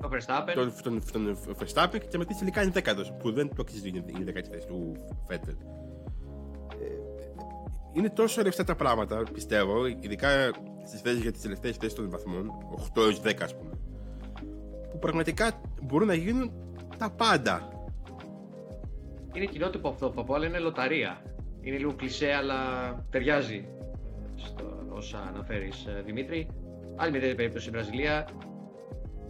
Το Verstappen. τον, τον, τον Verstappen και μετά τελικά είναι δέκατος που δεν το αξίζει η η δεκάτη θέση του Φέτελ. Είναι τόσο ρευστά τα πράγματα, πιστεύω, ειδικά στις θέσεις για τις τελευταίες θέσεις των βαθμών, 8 έως 10 ας πούμε, που πραγματικά μπορούν να γίνουν τα πάντα. Είναι κοινότυπο αυτό που αλλά είναι λοταρία. Είναι λίγο κλισέ, αλλά ταιριάζει στο όσα αναφέρεις Δημήτρη. Άλλη μια τέτοια περίπτωση η Βραζιλία.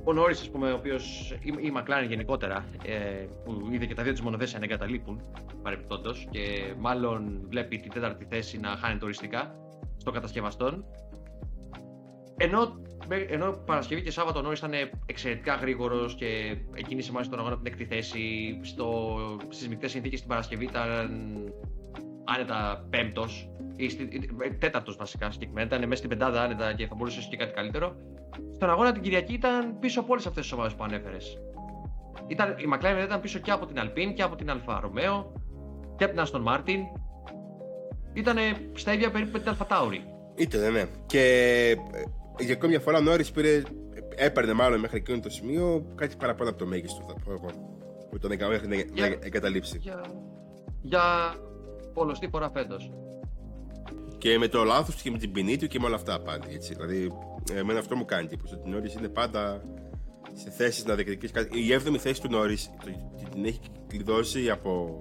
Ο Νόρις, ας πούμε, ο οποίος. ή η McLaren γενικότερα, ε, που είδε και τα δύο της μονοδέ να εγκαταλείπουν παρεμπιπτόντως και μάλλον βλέπει την τέταρτη θέση να χάνεται οριστικά στο κατασκευαστών. Ενώ, ενώ Παρασκευή και Σάββατο ο Νόρις ήταν εξαιρετικά γρήγορος και εκκίνησε μάλιστα τον αγώνα από την έκτη θέση. Στο, στις μεικτές συνθήκες την Παρασκευή ήταν άνετα πέμπτος ή στη, ε, τέταρτος βασικά συγκεκριμένα. Ήταν μέσα στην πεντάδα άνετα και θα μπορούσε και κάτι καλύτερο. Στον αγώνα την Κυριακή ήταν πίσω από όλες αυτές τις ομάδες που ανέφερες. Ήταν, η McLaren ήταν πίσω και από την Alpine και από την Alfa Romeo και από την Aston Martin. Ήταν στα ίδια περίπου με την Alfa Tauri. Ήταν, ναι. Και ε, για ακόμη μια φορά ο Νόρις πήρε, έπαιρνε μάλλον μέχρι εκείνο το σημείο κάτι παραπάνω από το μέγιστο, θα πω εγώ. Που τον έκανα μέχρι να, να Για- εγκαταλείψει. για, για πολλωστή φορά φέτος. Και με το λάθος του και με την ποινή του και με όλα αυτά πάλι. Έτσι. Δηλαδή, εμένα αυτό μου κάνει εντύπωση. Ότι ο Νόρις είναι πάντα σε θέσεις να διεκδικήσει κάτι. Η 7η θέση του Νόρις την έχει κλειδώσει από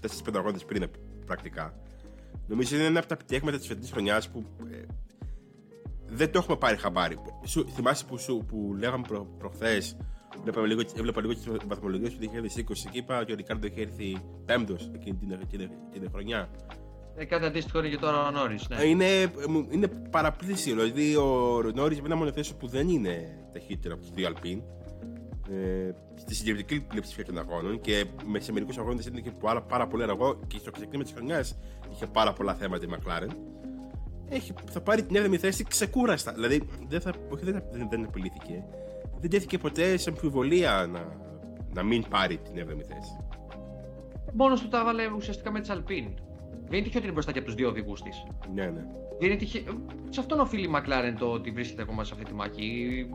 4-5 αγώνες πριν πρακτικά. Νομίζω είναι ένα από τα επιτεύγματα της φετινής χρονιάς που ε, δεν το έχουμε πάρει χαμπάρι. Σου, θυμάσαι που, σου, που λέγαμε προ, προχθές, έβλεπα λίγο, έβλεπα λίγο τις βαθμολογίες του 2020 και είπα ότι ο Ρικάρντο είχε έρθει πέμπτος εκείνη την, την, την χρονιά. Ε, κάτι αντίστοιχο είναι και τώρα ο Νόρις, ναι. Ε, Είναι, μου- είναι παραπλήσιο. Δηλαδή ο Νόρις με ένα μονοθέσιο που δεν είναι ταχύτερο από τους δύο Αλπίν. Ε, στη συντηρητική πλειοψηφία των αγώνων και με, σε μερικούς αγώνες ήταν και πάρα, πάρα πολύ αργό και στο ξεκίνημα της χρονιάς είχε πάρα πολλά θέματα η McLaren. Έχει, θα πάρει την 7η θέση ξεκούραστα. Δηλαδή δεν, θα, όχι, δεν, δεν, δεν απειλήθηκε. Δεν τέθηκε ποτέ σε αμφιβολία να, να μην πάρει την 7η θέση. Μόνος του τα έβαλε ουσιαστικά με τη Alpine. Δεν είναι τυχαίο ότι είναι μπροστά και από τους δύο οδηγούς της. Ναι, ναι. Δεν είναι τυχαίο. Σε αυτόν οφείλει η McLaren το ότι βρίσκεται ακόμα σε αυτή τη μάχη.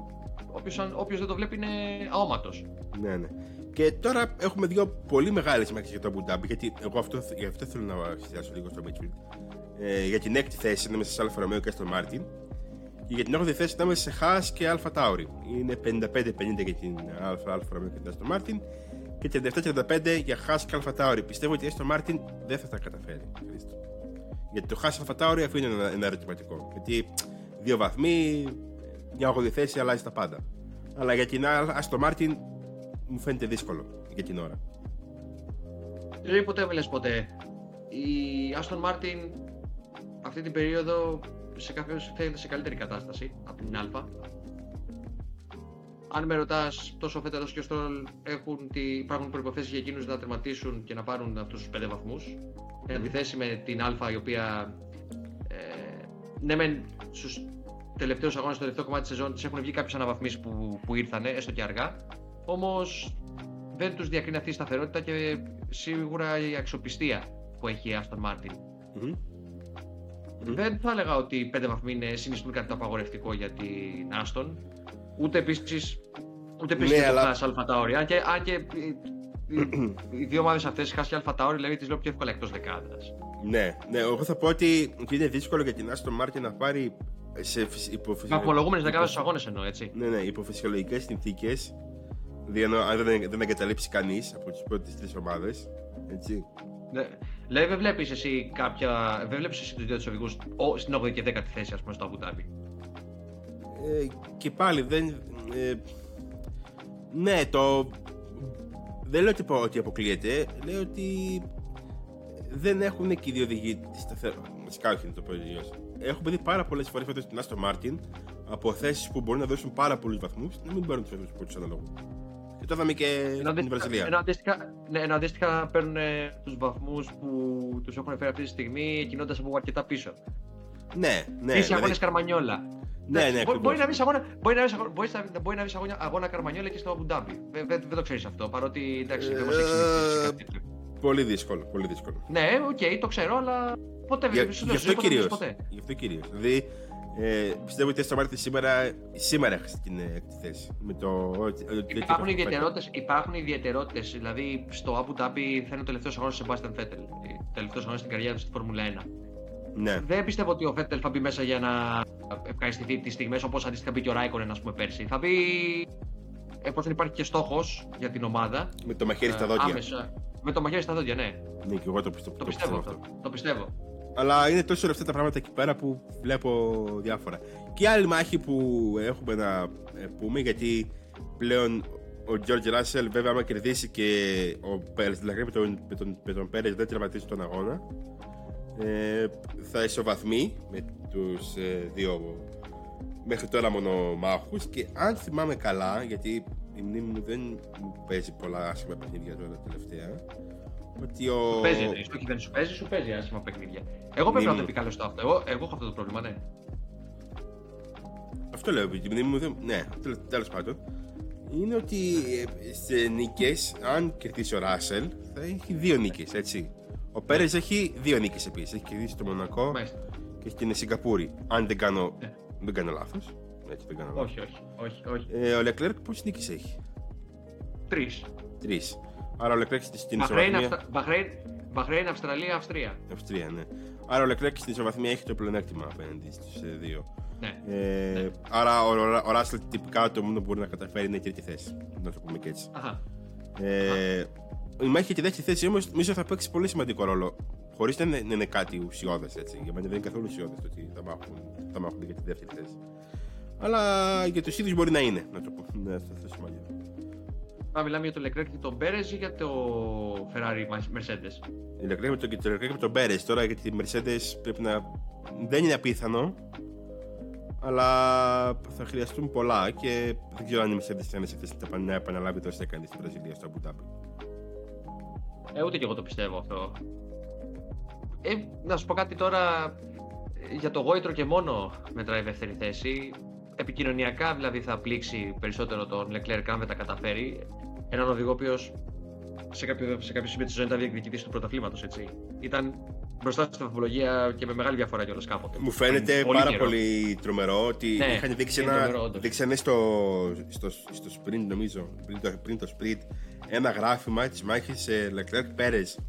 Όποιος δεν το βλέπει είναι αόματος. Ναι, ναι. Και τώρα έχουμε δύο πολύ μεγάλες μάχες για το Abu Dhabi, γιατί εγώ αυτό, γι' αυτό θέλω να εστιάσω λίγο στο Midfield. Ε, για την έκτη θέση ανάμεσα σε Alfa Romeo και Aston Martin. Και για την 8η θέση ανάμεσα σε Haas και Alpha Tauri. Είναι 55-50 για την Alfa, Alfa Romeo και την Aston Martin. Και 37-35 για Haas και Alpha Tauri. Πιστεύω ότι η Aston Martin δεν θα τα καταφέρει. Χρήστο. Γιατί το Haas Alpha Tauri αφού είναι ένα, ένα ερωτηματικό. Γιατί δύο βαθμοί, μια 8η θέση αλλάζει τα πάντα. Αλλά για την Aston Martin μου φαίνεται δύσκολο για την ώρα. Δεν λέει ποτέ, λες ποτέ. Η Άστον Μάρτιν αυτή την περίοδο σε κάποιο φαίνεται σε καλύτερη κατάσταση από την Α. Αν με ρωτάς, τόσο ο Φέτελο και ο Στρόλ έχουν τι, υπάρχουν προποθέσει για εκείνους να τερματίσουν και να πάρουν αυτού τους 5 βαθμούς. Mm. Εν αντιθέσει με την Α, η οποία ε, ναι, μεν στους τελευταίους αγώνες, στο τελευταίο κομμάτι της σεζόν, της έχουν βγει κάποιες αναβαθμίσεις που, που ήρθαν, έστω και αργά. Όμως δεν τους διακρίνει αυτή η σταθερότητα και σίγουρα η αξιοπιστία που έχει η Aston Martin. Mm-hmm. Δεν θα έλεγα ότι οι πέντε βαθμοί είναι συνιστούν κάτι το απαγορευτικό για την Aston. Ούτε επίση ούτε επίσης ναι, αλλά... το Αλφα Tauri. Αν και, αν και οι δύο ομάδες αυτές, Χάσει και Αλφα Tauri, δηλαδή τις λέω πιο εύκολα εκτός δεκάδας. Ναι, ναι, εγώ θα πω ότι είναι δύσκολο για την Aston Martin να πάρει σε υποφυσιολογικέ. Με απολογούμενες δεκάδες στους αγώνες εννοώ, έτσι. Ναι, ναι, υποφυσιολογικές συνθήκες Δηλαδή, αν δεν, δεν εγκαταλείψει κανείς από τις πρώτες τρεις ομάδες. Έτσι. Ναι. Δηλαδή, δεν βλέπεις εσύ κάποια. Δεν βλέπεις εσύ τους δύο τους οδηγούς στην 8η και 10η θέση, ας πούμε, στο Αμπουδάμπι. Ε, και πάλι δεν. Ε, ναι, το. Δεν λέω ότι, ότι αποκλείεται. Λέω ότι δεν έχουν και οι δύο οδηγοί τη σταθερότητα. Βασικά, όχι να το πω Έχουμε δει πάρα πολλές φορές φέτος την Άστο Μάρτιν από θέσεις που μπορεί να δώσουν πάρα πολλούς βαθμούς να μην παίρνουν τους πρώτου αναλόγους. Και το είδαμε και στην Βραζιλία. Ενώ αντίστοιχα, ναι, ενώ αντίστοιχα παίρνουν ε, τους βαθμούς που τους έχουν φέρει αυτή τη στιγμή ξεκινώντας από αρκετά πίσω. Ναι, ναι. Σε αγώνες καρμανιόλα. Ναι, ναι, μπορεί, να βρεις αγώνα, μπορεί να βρεις μπορείς να βρεις αγώνα, αγώνα καρμανιόλα και στο Άμπου Ντάμπι. Δεν, δεν, το ξέρεις αυτό παρότι εντάξει, δεν μας έχει Πολύ δύσκολο, πολύ δύσκολο. Ναι, ok, okay, το ξέρω, αλλά ποτέ δεν Γι' αυτό κυρίως. Γι' αυτό κυρίως. Δηλαδή, ε, πιστεύω ότι η Μάρτιν σήμερα, σήμερα έχασε την έκτη θέση. Με το, υπάρχουν, ιδιαιτερότητες, υπάρχουν ιδιαιτερότητες, δηλαδή στο Abu Dhabi θα είναι ο τελευταίος αγώνας σε Sebastian Vettel. Τελευταίος αγώνας στην καριέρα του στη Φόρμουλα 1. Ναι. Δεν πιστεύω ότι ο Vettel θα μπει μέσα για να ευχαριστηθεί τις στιγμές όπως αντίστοιχα μπήκε ο Ράικονεν, ας πούμε, πέρσι. Θα μπει εφόσον υπάρχει και στόχος για την ομάδα. Με το μαχαίρι στα δόντια. Άμεσα. Με το μαχαίρι στα δόντια, ναι. Ναι, και εγώ το πιστεύω, το, πιστεύω, αυτό. Το πιστεύω. Αλλά είναι τόσο αυτά τα πράγματα εκεί πέρα που βλέπω διάφορα. Και άλλη μάχη που έχουμε να ε, πούμε, γιατί πλέον ο George Russell, βέβαια, άμα κερδίσει και ο Πέρες, δηλαδή με τον, με τον, με τον Πέρες δεν τερματίσει τον αγώνα, ε, θα ισοβαθμεί με τους ε, δύο μέχρι τώρα μονομάχους και αν θυμάμαι καλά, γιατί η μνήμη μου δεν μου παίζει πολλά άσχημα παιχνίδια τώρα τελευταία, ότι ο... Σου παίζει, όχι δεν σου παίζει, σου παίζει άσχημα παιχνίδια. Εγώ πρέπει να το επικαλεστώ αυτό. Εγώ, εγώ έχω αυτό το πρόβλημα, ναι. Αυτό λέω, η μνήμη μου δεν. Ναι, τέλος πάντων. Είναι ότι ε, σε νίκες, αν κερδίσει ο Ράσελ, θα έχει δύο νίκες, έτσι. Ο Πέρες έχει δύο νίκες επίσης. Έχει κερδίσει το Μονακό Μάλιστα. και έχει την Σιγκαπούρη. Αν δεν κάνω, ναι. δεν κάνω λάθος. Έτσι, δεν κάνω λάθος. Όχι, όχι. όχι, όχι. Ε, ο Λεκλέρκ πόσες νίκες έχει; Τρεις. Τρεις. Άρα ο Λεκλέκ στην ισοβαθμία. Μπαχρέιν, Αυστραλία, Αυστρία. Αυστρία, ναι. Άρα ο Λεκλέκ στην ισοβαθμία έχει το πλεονέκτημα απέναντι στους ε, δύο. Ναι. Ε, ναι. Άρα ο, ο, ο Ράσελ τυπικά το μόνο που μπορεί να καταφέρει είναι η τρίτη θέση. Να το πούμε και έτσι. Αχα. Ε, η μάχη για τη δεύτερη θέση όμως νομίζω θα παίξει πολύ σημαντικό ρόλο. Χωρίς να είναι, είναι κάτι ουσιώδες έτσι. Για μένα δεν είναι καθόλου ουσιώδες το ότι θα μάχουν, θα μάχουν για τη δεύτερη θέση. Αλλά για τους ίδιους μπορεί να είναι, να το πω. Ναι, θα θέσω Α, μιλάμε για το Leclerc και τον Πέρε ή για το Ferrari Mercedes; Η Leclerc με τον, το Leclerc με τον Πέρε. Τώρα για τη Mercedes πρέπει να. Δεν είναι απίθανο. Αλλά θα χρειαστούν πολλά και δεν ξέρω αν η Mercedes θα είναι σε θέση να επαναλάβει το όσο έκανε στην Βραζιλίας στο Abu Dhabi. Ε, ούτε και εγώ το πιστεύω αυτό. Ε, να σου πω κάτι τώρα για το γόητρο και μόνο μετράει η δεύτερη θέση. Επικοινωνιακά δηλαδή θα πλήξει περισσότερο τον Leclerc αν δεν τα καταφέρει έναν οδηγό ο οποίος σε κάποιο, σε κάποιο σημείο της ζωής ήταν διεκδικητής του πρωταθλήματος. Ήταν μπροστά στην βαθμολογία και με μεγάλη διαφορά κιόλας κάποτε. Μου φαίνεται πάρα καιρό. πολύ τρομερό ότι ναι, είχαν δείξει ένα. Δείξανε στο, στο, στο sprint, νομίζω, πριν το, πριν το sprint, ένα γράφημα της μάχης Leclerc Perez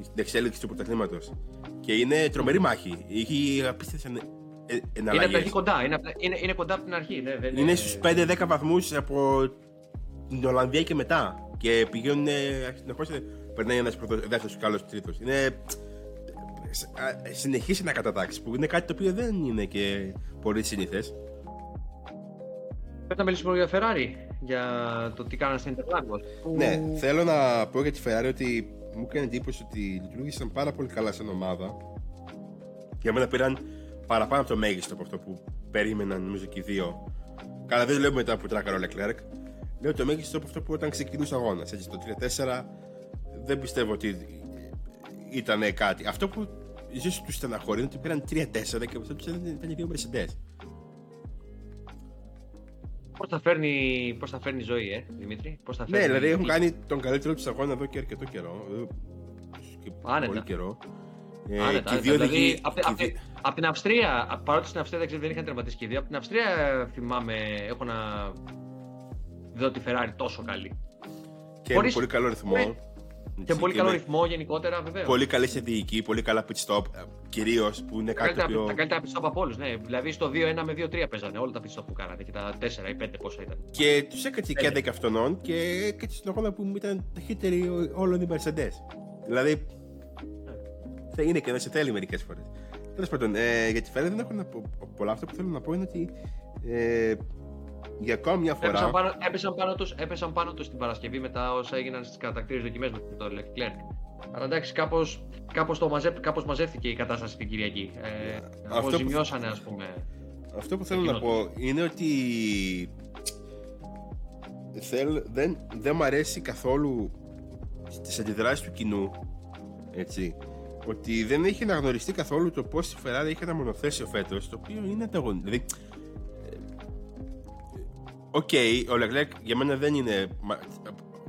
στην εξέλιξη του πρωταθλήματος. Και είναι τρομερή μάχη. Είχε απίστευτε εναλλαγέ. Είναι, κοντά, είναι, είναι, είναι κοντά από την αρχή. Ναι, είναι είναι στους 5-10 βαθμούς από την Ολλανδία και μετά. Και πηγαίνουν συνεχώ. Περνάει ένας δεύτερος καλός τρίτος. Είναι συνεχίσει να κατατάξεις, που είναι κάτι το οποίο δεν είναι και πολύ συνήθε. Πρέπει να μιλήσουμε για Ferrari, για το τι κάνανε στην Interlagos. Ναι, θέλω να πω για τη Ferrari ότι μου έκανε εντύπωση ότι λειτουργήσαν πάρα πολύ καλά σαν ομάδα. Για μένα πήραν παραπάνω από το μέγιστο από αυτό που περίμεναν νομίζω και οι δύο. Καλά, δεν λέω μετά που τράκαρο ο Leclerc. Λέω το μέγιστο από αυτό που όταν ξεκινούσε ο αγώνας. Έτσι, το 3-4 δεν πιστεύω ότι ήταν κάτι. Αυτό που ίσως τους στεναχωρεί είναι ότι πήραν 3-4 και αυτό τους ήταν οι δύο Mercedes. Πώς θα, φέρνει, πώς θα φέρνει η ζωή, ε, Δημήτρη; Πώς θα ναι, φέρνει... δηλαδή έχουν κάνει τον καλύτερο τους αγώνα εδώ και αρκετό καιρό. Και Άνετα. πολύ καιρό. Ε, άνετα, και οι δύο δηλαδή, από, από, από, την Αυστρία, παρότι στην Αυστρία δεν, δεν είχαν τερματίσει και οι δύο, από την Αυστρία θυμάμαι, έχω να δω τη Ferrari τόσο καλή. Και Χωρίς... πολύ καλό ρυθμό. Ναι. Και πολύ καλό ρυθμό γενικότερα, βέβαια. Πολύ καλή στρατηγική, πολύ καλά pit stop. Κυρίως που είναι κάτι. Τα, πιο... τα καλύτερα pit stop από όλους. Ναι. Δηλαδή στο 2-1 με 2-3 παίζανε όλα τα pit stop που κάνατε και τα 4 ή 5 πόσα ήταν. Και τους έκατσε και 11 αυτών και έκατσε στον αγώνα που ήταν ταχύτερη όλων οι Mercedes. Δηλαδή. Θα είναι και να σε θέλει μερικές φορές. Τέλος πάντων, ε, για τη Ferrari δεν έχω να πω πολλά. Αυτό που θέλω να πω είναι ότι ε, για ακόμη μια φορά. Έπεσαν πάνω, έπεσαν πάνω, τους, έπεσαν πάνω τους την Παρασκευή μετά όσα έγιναν στις κατακτήρες δοκιμές με τον Leclerc. Αλλά εντάξει, κάπως κάπως το μαζε, κάπως μαζεύτηκε η κατάσταση την Κυριακή. Ε, αυτό ζημιώσανε, ας πούμε. Αυτό που θέλω να πω είναι ότι θέλ, δεν, δεν μου αρέσει καθόλου στις αντιδράσεις του κοινού έτσι, ότι δεν έχει αναγνωριστεί καθόλου το πώς η Ferrari έχει ένα μονοθέσιο φέτος το οποίο είναι ανταγωνιστικό δηλαδή, Ok, okay, ο Λεκλέρ για μένα δεν είναι μα...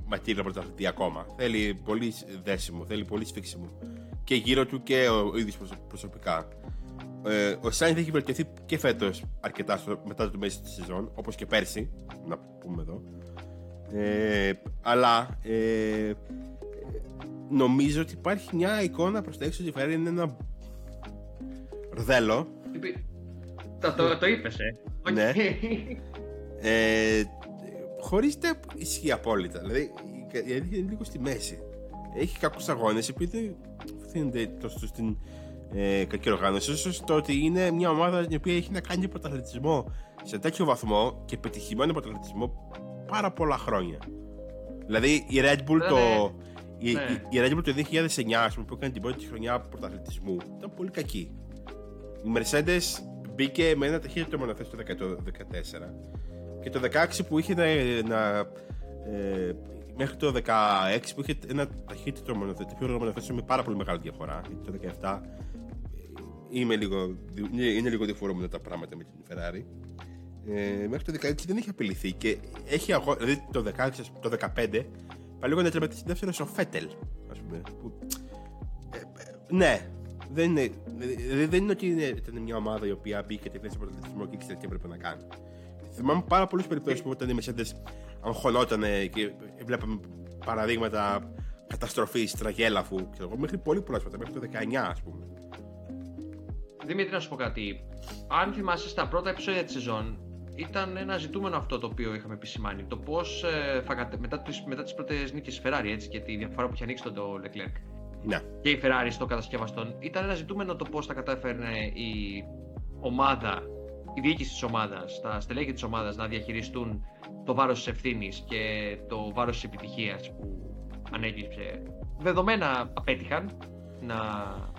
ματήρα πρωταθλητή ακόμα. Θέλει πολύ δέσιμο, θέλει πολύ σφίξιμο. Και γύρω του και ο ίδιος προσωπικά. Ε, ο Σάινθ έχει βελτιωθεί και φέτος αρκετά στο, μετά το μέση της σεζόν, όπως και πέρσι. Να πούμε εδώ. Ε, αλλά ε, νομίζω ότι υπάρχει μια εικόνα προς τα έξω ότι φέρει είναι ένα ρδέλο. Το, το, το είπες, ε. Ναι. Ε, Χωρίς να ισχύει απόλυτα. Δηλαδή η αλήθεια είναι λίγο στη μέση. Έχει κακού αγώνες επειδή δεν φαίνεται τόσο στην ε, κακή οργάνωση. σω το ότι είναι μια ομάδα η οποία έχει να κάνει πρωταθλητισμό σε τέτοιο βαθμό και πετυχημένο πρωταθλητισμό πάρα πολλά χρόνια. Δηλαδή η Red Bull το. Η, ναι. η, Red Bull το 2009, ας πούμε, που έκανε την πρώτη χρονιά πρωταθλητισμού, ήταν πολύ κακή. Η Mercedes μπήκε με ένα ταχύτερο μονοθέσιο το 2014 και το 16 που είχε ένα, ε, μέχρι το 16 που είχε ένα ταχύτερο μονοθέτημα, πιο μονοθέτημα με πάρα πολύ μεγάλη διαφορά. Γιατί το 17 ε, είμαι λίγο, είναι λίγο διαφορετικά τα πράγματα με την Ferrari. Ε, μέχρι το 16 δεν έχει απειληθεί και έχει αγώ... δηλαδή το 16, το 15 πάλι λίγο να τερματίσει δεύτερο ο Φέτελ ας πούμε που, ε, ε, ναι δεν είναι, δηλαδή δεν είναι ότι είναι, ήταν μια ομάδα η οποία μπήκε και θέση πρωταθλητισμό και ήξερε τι έπρεπε να κάνει Θυμάμαι πάρα πολλέ περιπτώσεις που όταν οι Mercedes αγχωνόταν και βλέπαμε παραδείγματα καταστροφής τραγέλαφου ξέρω, μέχρι πολύ πρόσφατα, μέχρι το 19 ας πούμε. Δημήτρη, να σου πω κάτι. Αν θυμάσαι στα πρώτα επεισόδια της σεζόν, ήταν ένα ζητούμενο αυτό το οποίο είχαμε επισημάνει. Το πώς ε, μετά τις μετά τις πρώτες νίκες τη Ferrari έτσι, και τη διαφορά που είχε ανοίξει τον το Leclerc. Ναι. Και η Ferrari στο κατασκευαστών. Ήταν ένα ζητούμενο το πώς θα κατάφερνε η ομάδα η διοίκηση της ομάδας, τα στελέχη της ομάδας να διαχειριστούν το βάρος της ευθύνης και το βάρος της επιτυχίας που ανέκυψε. Δεδομένα απέτυχαν να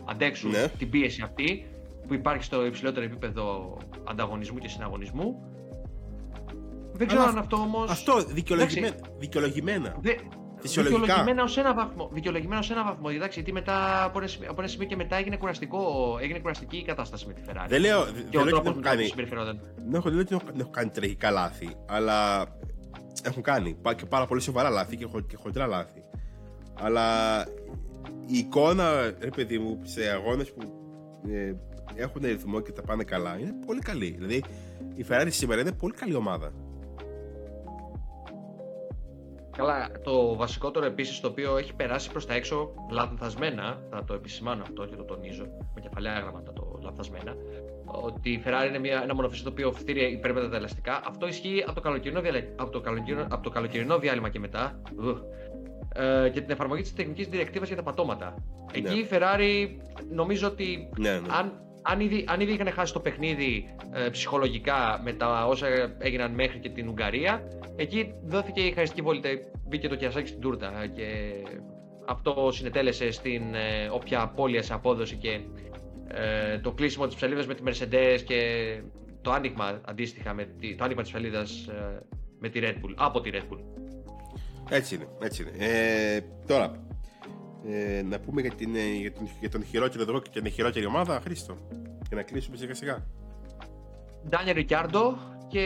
αντέξουν ναι. την πίεση αυτή που υπάρχει στο υψηλότερο επίπεδο ανταγωνισμού και συναγωνισμού. Δεν ξέρω αν αυτό όμω. Αυτό δικαιολογημένα. δικαιολογημένα. Δικαιολογημένα ως ένα βαθμό. Δικαιολογημένα ως ένα βαθμό. Εντάξει, γιατί μετά από ένα, σημείο και μετά έγινε, κουραστικό, έγινε κουραστική η κατάσταση με τη Ferrari. Δεν λέω, και δεν έχω κάνει. Δεν έχω, δεν έχω, έχω κάνει τραγικά λάθη, αλλά έχουν κάνει και πάρα πολύ σοβαρά λάθη και, και χοντρά λάθη. Αλλά η εικόνα, ρε παιδί μου, σε αγώνες που ε, έχουν ρυθμό και τα πάνε καλά είναι πολύ καλή. Δηλαδή η Ferrari σήμερα είναι πολύ καλή ομάδα. Καλά, το βασικότερο επίσης το οποίο έχει περάσει προς τα έξω λανθασμένα, θα το επισημάνω αυτό και το τονίζω, με κεφαλαία γράμματα το λανθασμένα, ότι η Ferrari είναι μια, ένα μονοφυσί το οποίο φτύρει υπέρμετα τα ελαστικά. Αυτό ισχύει από το καλοκαιρινό, από το καλοκαιρινό, από το καλοκαιρινό διάλειμμα και μετά. ε, και την εφαρμογή της τεχνικής διεκτήβας για τα πατώματα. Εκεί Ναι. η Ferrari νομίζω ότι Ναι, ναι. αν, αν, ήδη, αν ήδη είχαν χάσει το παιχνίδι ε, ψυχολογικά με τα όσα έγιναν μέχρι και την Ουγγαρία, εκεί δόθηκε η χαριστική βόλτα, μπήκε το κιασάκι στην τούρτα και αυτό συνετέλεσε στην ε, όποια απώλεια σε απόδοση και ε, το κλείσιμο της ψαλίδας με τη Mercedes και το άνοιγμα αντίστοιχα με τη, το άνοιγμα της ψαλίδας ε, με τη Red Bull, από τη Red Bull. Έτσι είναι, έτσι είναι. Ε, τώρα, ε, να πούμε για, την, ε, για, τον, για τον χειρότερο δρόμο και την χειρότερη ομάδα, Χρήστο. Και να κλείσουμε σιγά σιγά. Ντάνια Ρικιάρντο και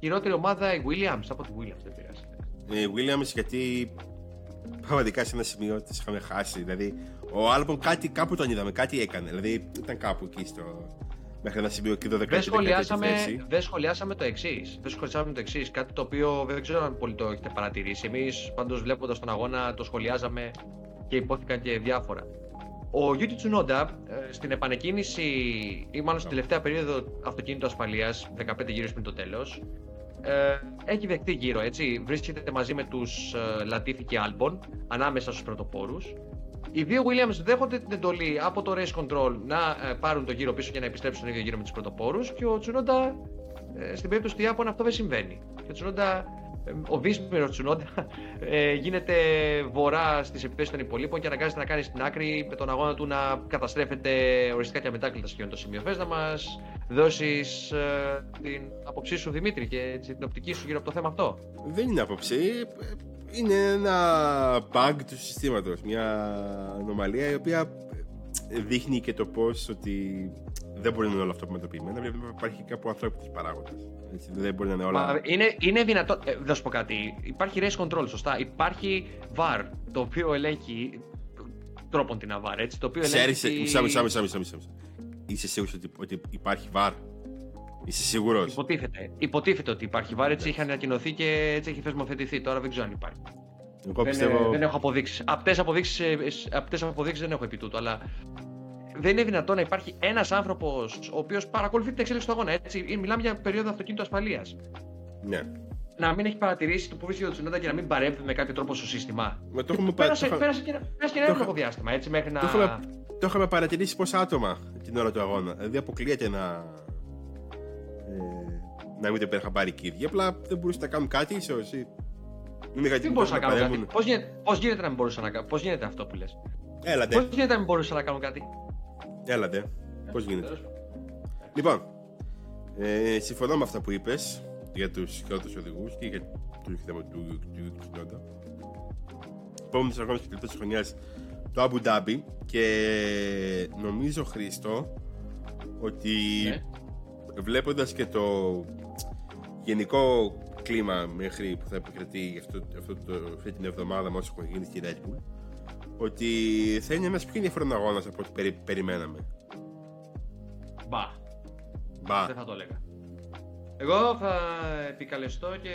χειρότερη ομάδα η Williams, από τη Williams δεν πειράζει. Ε, Williams γιατί πραγματικά σε ένα σημείο τις είχαμε χάσει. Δηλαδή, ο Άλμπον κάτι, κάπου τον είδαμε, κάτι έκανε. Δηλαδή, ήταν κάπου εκεί στο... Μέχρι ένα σημείο και 12 Δεν σχολιάσαμε, δεν σχολιάσαμε το εξής. Δεν σχολιάσαμε το εξής. Κάτι το οποίο δεν ξέρω αν πολύ το έχετε παρατηρήσει. Εμείς πάντως βλέποντας τον αγώνα το σχολιάζαμε και υπόθηκαν και διάφορα. Ο Yuki Tsunoda ε, στην επανεκκίνηση ή μάλλον στην τελευταία περίοδο αυτοκίνητου ασφαλείας, 15 γύρω πριν το τέλος, ε, έχει δεχτεί γύρω έτσι. Βρίσκεται μαζί με τους ε, Latifi και Albon ανάμεσα στους πρωτοπόρους. Οι δύο Williams δέχονται την εντολή από το Race Control να ε, πάρουν το γύρο πίσω και να επιστρέψουν τον ίδιο γύρο με τους πρωτοπόρους και ο Τσουνόντα ε, στην περίπτωση του Ιάπων αυτό δεν συμβαίνει. Και ο Τσουνόντα, ε, ο Βίσμηρο Τσουνόντα ε, γίνεται βορρά στις επιθέσεις των υπολείπων και αναγκάζεται να κάνει στην άκρη με τον αγώνα του να καταστρέφεται οριστικά και αμετάκλητα σχεδόν το σημείο. Θε να μας δώσεις την άποψή σου, Δημήτρη, και έτσι, την οπτική σου γύρω από το θέμα αυτό. Δεν είναι άποψη. Ε, Είναι ένα bug του συστήματος. Μια ανομαλία η οποία ε, δείχνει και το πώς ότι δεν μπορεί να είναι όλο αυτό μετωπιμένα. Πρέπει να υπάρχει κάπου ανθρώπινος παράγοντας. Έτσι, δεν μπορεί να είναι όλα. Μα είναι, είναι δυνατό. Ε, θα σου πω κάτι. Υπάρχει race control, σωστά. Υπάρχει VAR, το οποίο ελέγχει τρόπον την AVAR, έτσι. Το οποίο Ξέρεις, ελέγχει. μισά, μισά, μισά, μισά, μισά. μισά. Είσαι σίγουρος ότι, ότι υπάρχει βαρ. Είσαι σίγουρος; Υποτίθεται. Υποτίθεται ότι υπάρχει VAR, έτσι είχε ανακοινωθεί και έτσι έχει θεσμοθετηθεί. Τώρα δεν ξέρω αν υπάρχει. Εγώ Δεν, πιστεύω. ε, δεν έχω αποδείξεις. Απτές αποδείξεις απτές αποδείξεις δεν έχω επί τούτου, αλλά δεν είναι δυνατόν να υπάρχει ένας άνθρωπος ο οποίος παρακολουθεί την εξέλιξη του αγώνα. Έτσι. Ή Μιλάμε για περίοδο αυτοκίνητου ασφαλείας. Ναι. Να μην έχει παρατηρήσει το που βρίσκεται ο Τσουνόντα και να μην παρέμβει με κάποιο τρόπο στο σύστημα. Μα το έχουμε, πα- Πέρασε, το, είχα- πέρασε και, ένα- πέρασε και ένα το εύλογο διάστημα έτσι μέχρι να. το είχαμε, το είχαμε παρατηρήσει πόσα άτομα την ώρα του αγώνα. Δηλαδή αποκλείεται να. Ε, να μην το πήραν χαμπάρι και οι ίδιοι. Απλά δεν μπορούσαν να κάνουν κάτι, ίσω. Τι μπορούσα να κάνω κάτι; Πώς γίνεται, πώς γίνεται να μην μπορούσα να κάνω. Πώς γίνεται αυτό που λες; Έλατε, Πώς γίνεται να μην μπορούσα να κάνω κάτι; έλατε. Πώς γίνεται; Λοιπόν, ε, συμφωνώ με αυτά που είπες για τους χειρότερου οδηγούς και για το θέμα του του Τσουνόντα. Επόμενος αγώνα της τελευταία χρονιάς το Abu Dhabi και νομίζω Χρήστο ότι Ναι. Βλέποντας και το γενικό κλίμα μέχρι που θα επικρατεί αυτό, αυτό το, αυτή την εβδομάδα με όσο έχουν γίνει στη Red Bull ότι θα είναι ένας πιο ενδιαφέρον αγώνας από ό,τι περι, περιμέναμε. Μπα. Μπα. Δεν θα το έλεγα. Εγώ θα επικαλεστώ και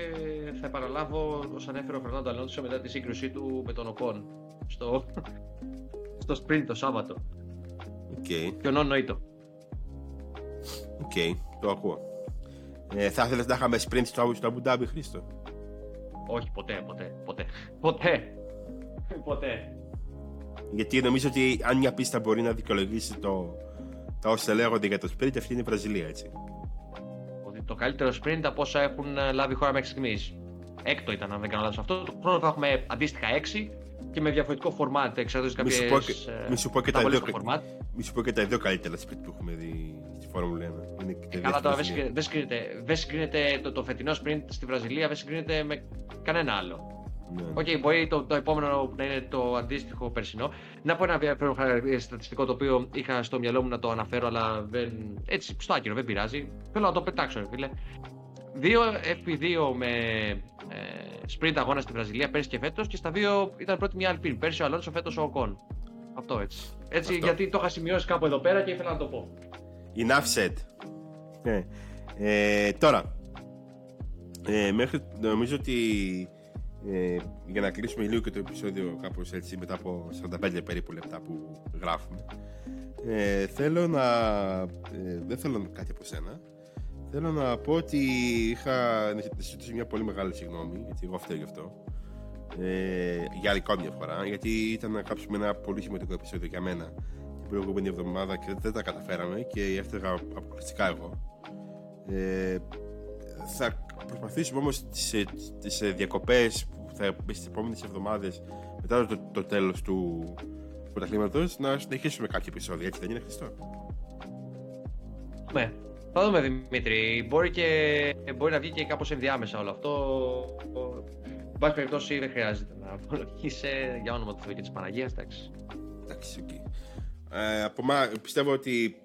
θα επαναλάβω όσα ανέφερε ο Φερνάντο Αλόνσο μετά τη σύγκρουσή του με τον Οκόν στο, στο sprint το Σάββατο. Οκ, Και ο Νόν Νοήτο. οκ, το ακούω. Ε, θα ήθελες να είχαμε sprint στο, στο Abu Dhabi, Χρήστο; Όχι, ποτέ, ποτέ, ποτέ. Ποτέ. Ποτέ. Γιατί νομίζω ότι αν μια πίστα μπορεί να δικαιολογήσει το, τα όσα λέγονται για το sprint, αυτή είναι η Βραζιλία, έτσι. Ότι το καλύτερο sprint από όσα έχουν ε, λάβει η χώρα μέχρι στιγμής. Έκτο ήταν, αν δεν κάνω λάθος αυτό. Το χρόνο θα έχουμε αντίστοιχα έξι και με διαφορετικό format. Εξαρτάται Μη σου κάποιες. πω και- μη σου πω και τα στο δύο- format. Μη σου πω και τα δύο καλύτερα sprint που έχουμε δει στη Φόρμουλα 1. Είναι και Ε, Καλά, τώρα δεν δεύτερη συγκρίνεται, δεν συγκρίνεται, δεν συγκρίνεται το, το φετινός sprint στη Βραζιλία, δεν συγκρίνεται με κανένα άλλο. Ναι. Οκ, μπορεί το, το επόμενο να είναι το αντίστοιχο περσινό. Να πω ένα ενδιαφέρον χαρακτηριστικό στατιστικό το οποίο είχα στο μυαλό μου να το αναφέρω, αλλά δεν. Έτσι, στο άκυρο, δεν πειράζει. Θέλω να το πετάξω, ρε φίλε. Δύο FP2 με ε, sprint αγώνα στη Βραζιλία πέρσι και φέτος και στα δύο ήταν πρώτη μια Alpine. Πέρσι ο Αλόνσο, φέτος ο Οκόν. Αυτό έτσι. Έτσι, Αυτό. γιατί το είχα σημειώσει κάπου εδώ πέρα και ήθελα να το πω. Enough said. Ναι. Ε, τώρα, ε, μέχρι, νομίζω ότι ε, για να κλείσουμε λίγο και το επεισόδιο κάπως έτσι μετά από 45 περίπου λεπτά που γράφουμε ε, θέλω να ε, δεν θέλω κάτι από σένα θέλω να πω ότι είχα να ζητήσω μια πολύ μεγάλη συγγνώμη γιατί εγώ φταίω γι' αυτό ε, για άλλη μια φορά, γιατί ήταν να κάψουμε ένα πολύ σημαντικό επεισόδιο για μένα την προηγούμενη εβδομάδα και δεν τα καταφέραμε και έφταιγα αποκλειστικά εγώ. Ε, θα προσπαθήσουμε όμως τις, ε, τις ε, διακοπές που θα μπει στις επόμενες εβδομάδες μετά το, το τέλος του πρωταθλήματος να συνεχίσουμε κάποια επεισόδια, έτσι δεν είναι Χριστό; Ναι, θα δούμε Δημήτρη. Μπορεί, και, μπορεί να βγει και κάπως ενδιάμεσα όλο αυτό. Εν πάση περιπτώσει δεν χρειάζεται να απολογείσαι για όνομα του Θεού και της Παναγίας, εντάξει. Εντάξει, okay. Ε, από μα, πιστεύω ότι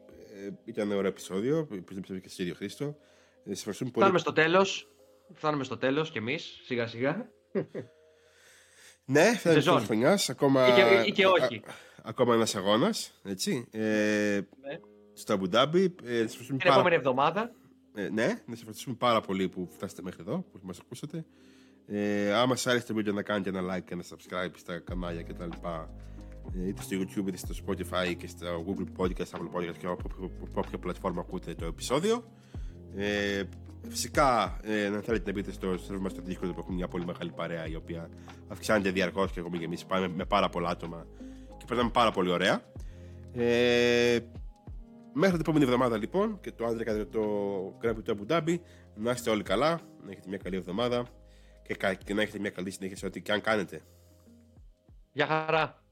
ε, ήταν ωραίο επεισόδιο, πιστεύω και εσύ Χρήστο. Ε, πολύ. Φτάνουμε στο τέλος. Φτάνουμε στο τέλος κι εμείς, σιγά σιγά. ναι, φτάνουμε στο χρονιάς. Ακόμα, ή και, ή και όχι. Α, ακόμα ένας αγώνας, έτσι. Ε, ναι. Στο Αμπουντάμπι. Ε, Την πάρα... επόμενη εβδομάδα. Ε, ναι, να σα ευχαριστούμε πάρα πολύ που φτάσατε μέχρι εδώ, που μας ακούσατε. Ε, άμα σας άρεσε το βίντεο να κάνετε ένα like και ένα subscribe στα κανάλια κτλ. Ε, είτε στο YouTube είτε στο Spotify και στο Google Podcast, Apple Podcast και από όποια πλατφόρμα ακούτε το επεισόδιο. Ε, φυσικά, ε, αν θέλετε να μπείτε στο server μα στο Discord που έχουμε μια πολύ μεγάλη παρέα η οποία αυξάνεται διαρκώς και έχουμε και εμείς πάμε με πάρα πολλά άτομα και περνάμε πάρα πολύ ωραία. Ε, μέχρι την επόμενη εβδομάδα λοιπόν και το άντρε το Grand Prix του Abu Dhabi να είστε όλοι καλά, να έχετε μια καλή εβδομάδα και, και να έχετε μια καλή συνέχεια σε ό,τι και αν κάνετε. Γεια χαρά!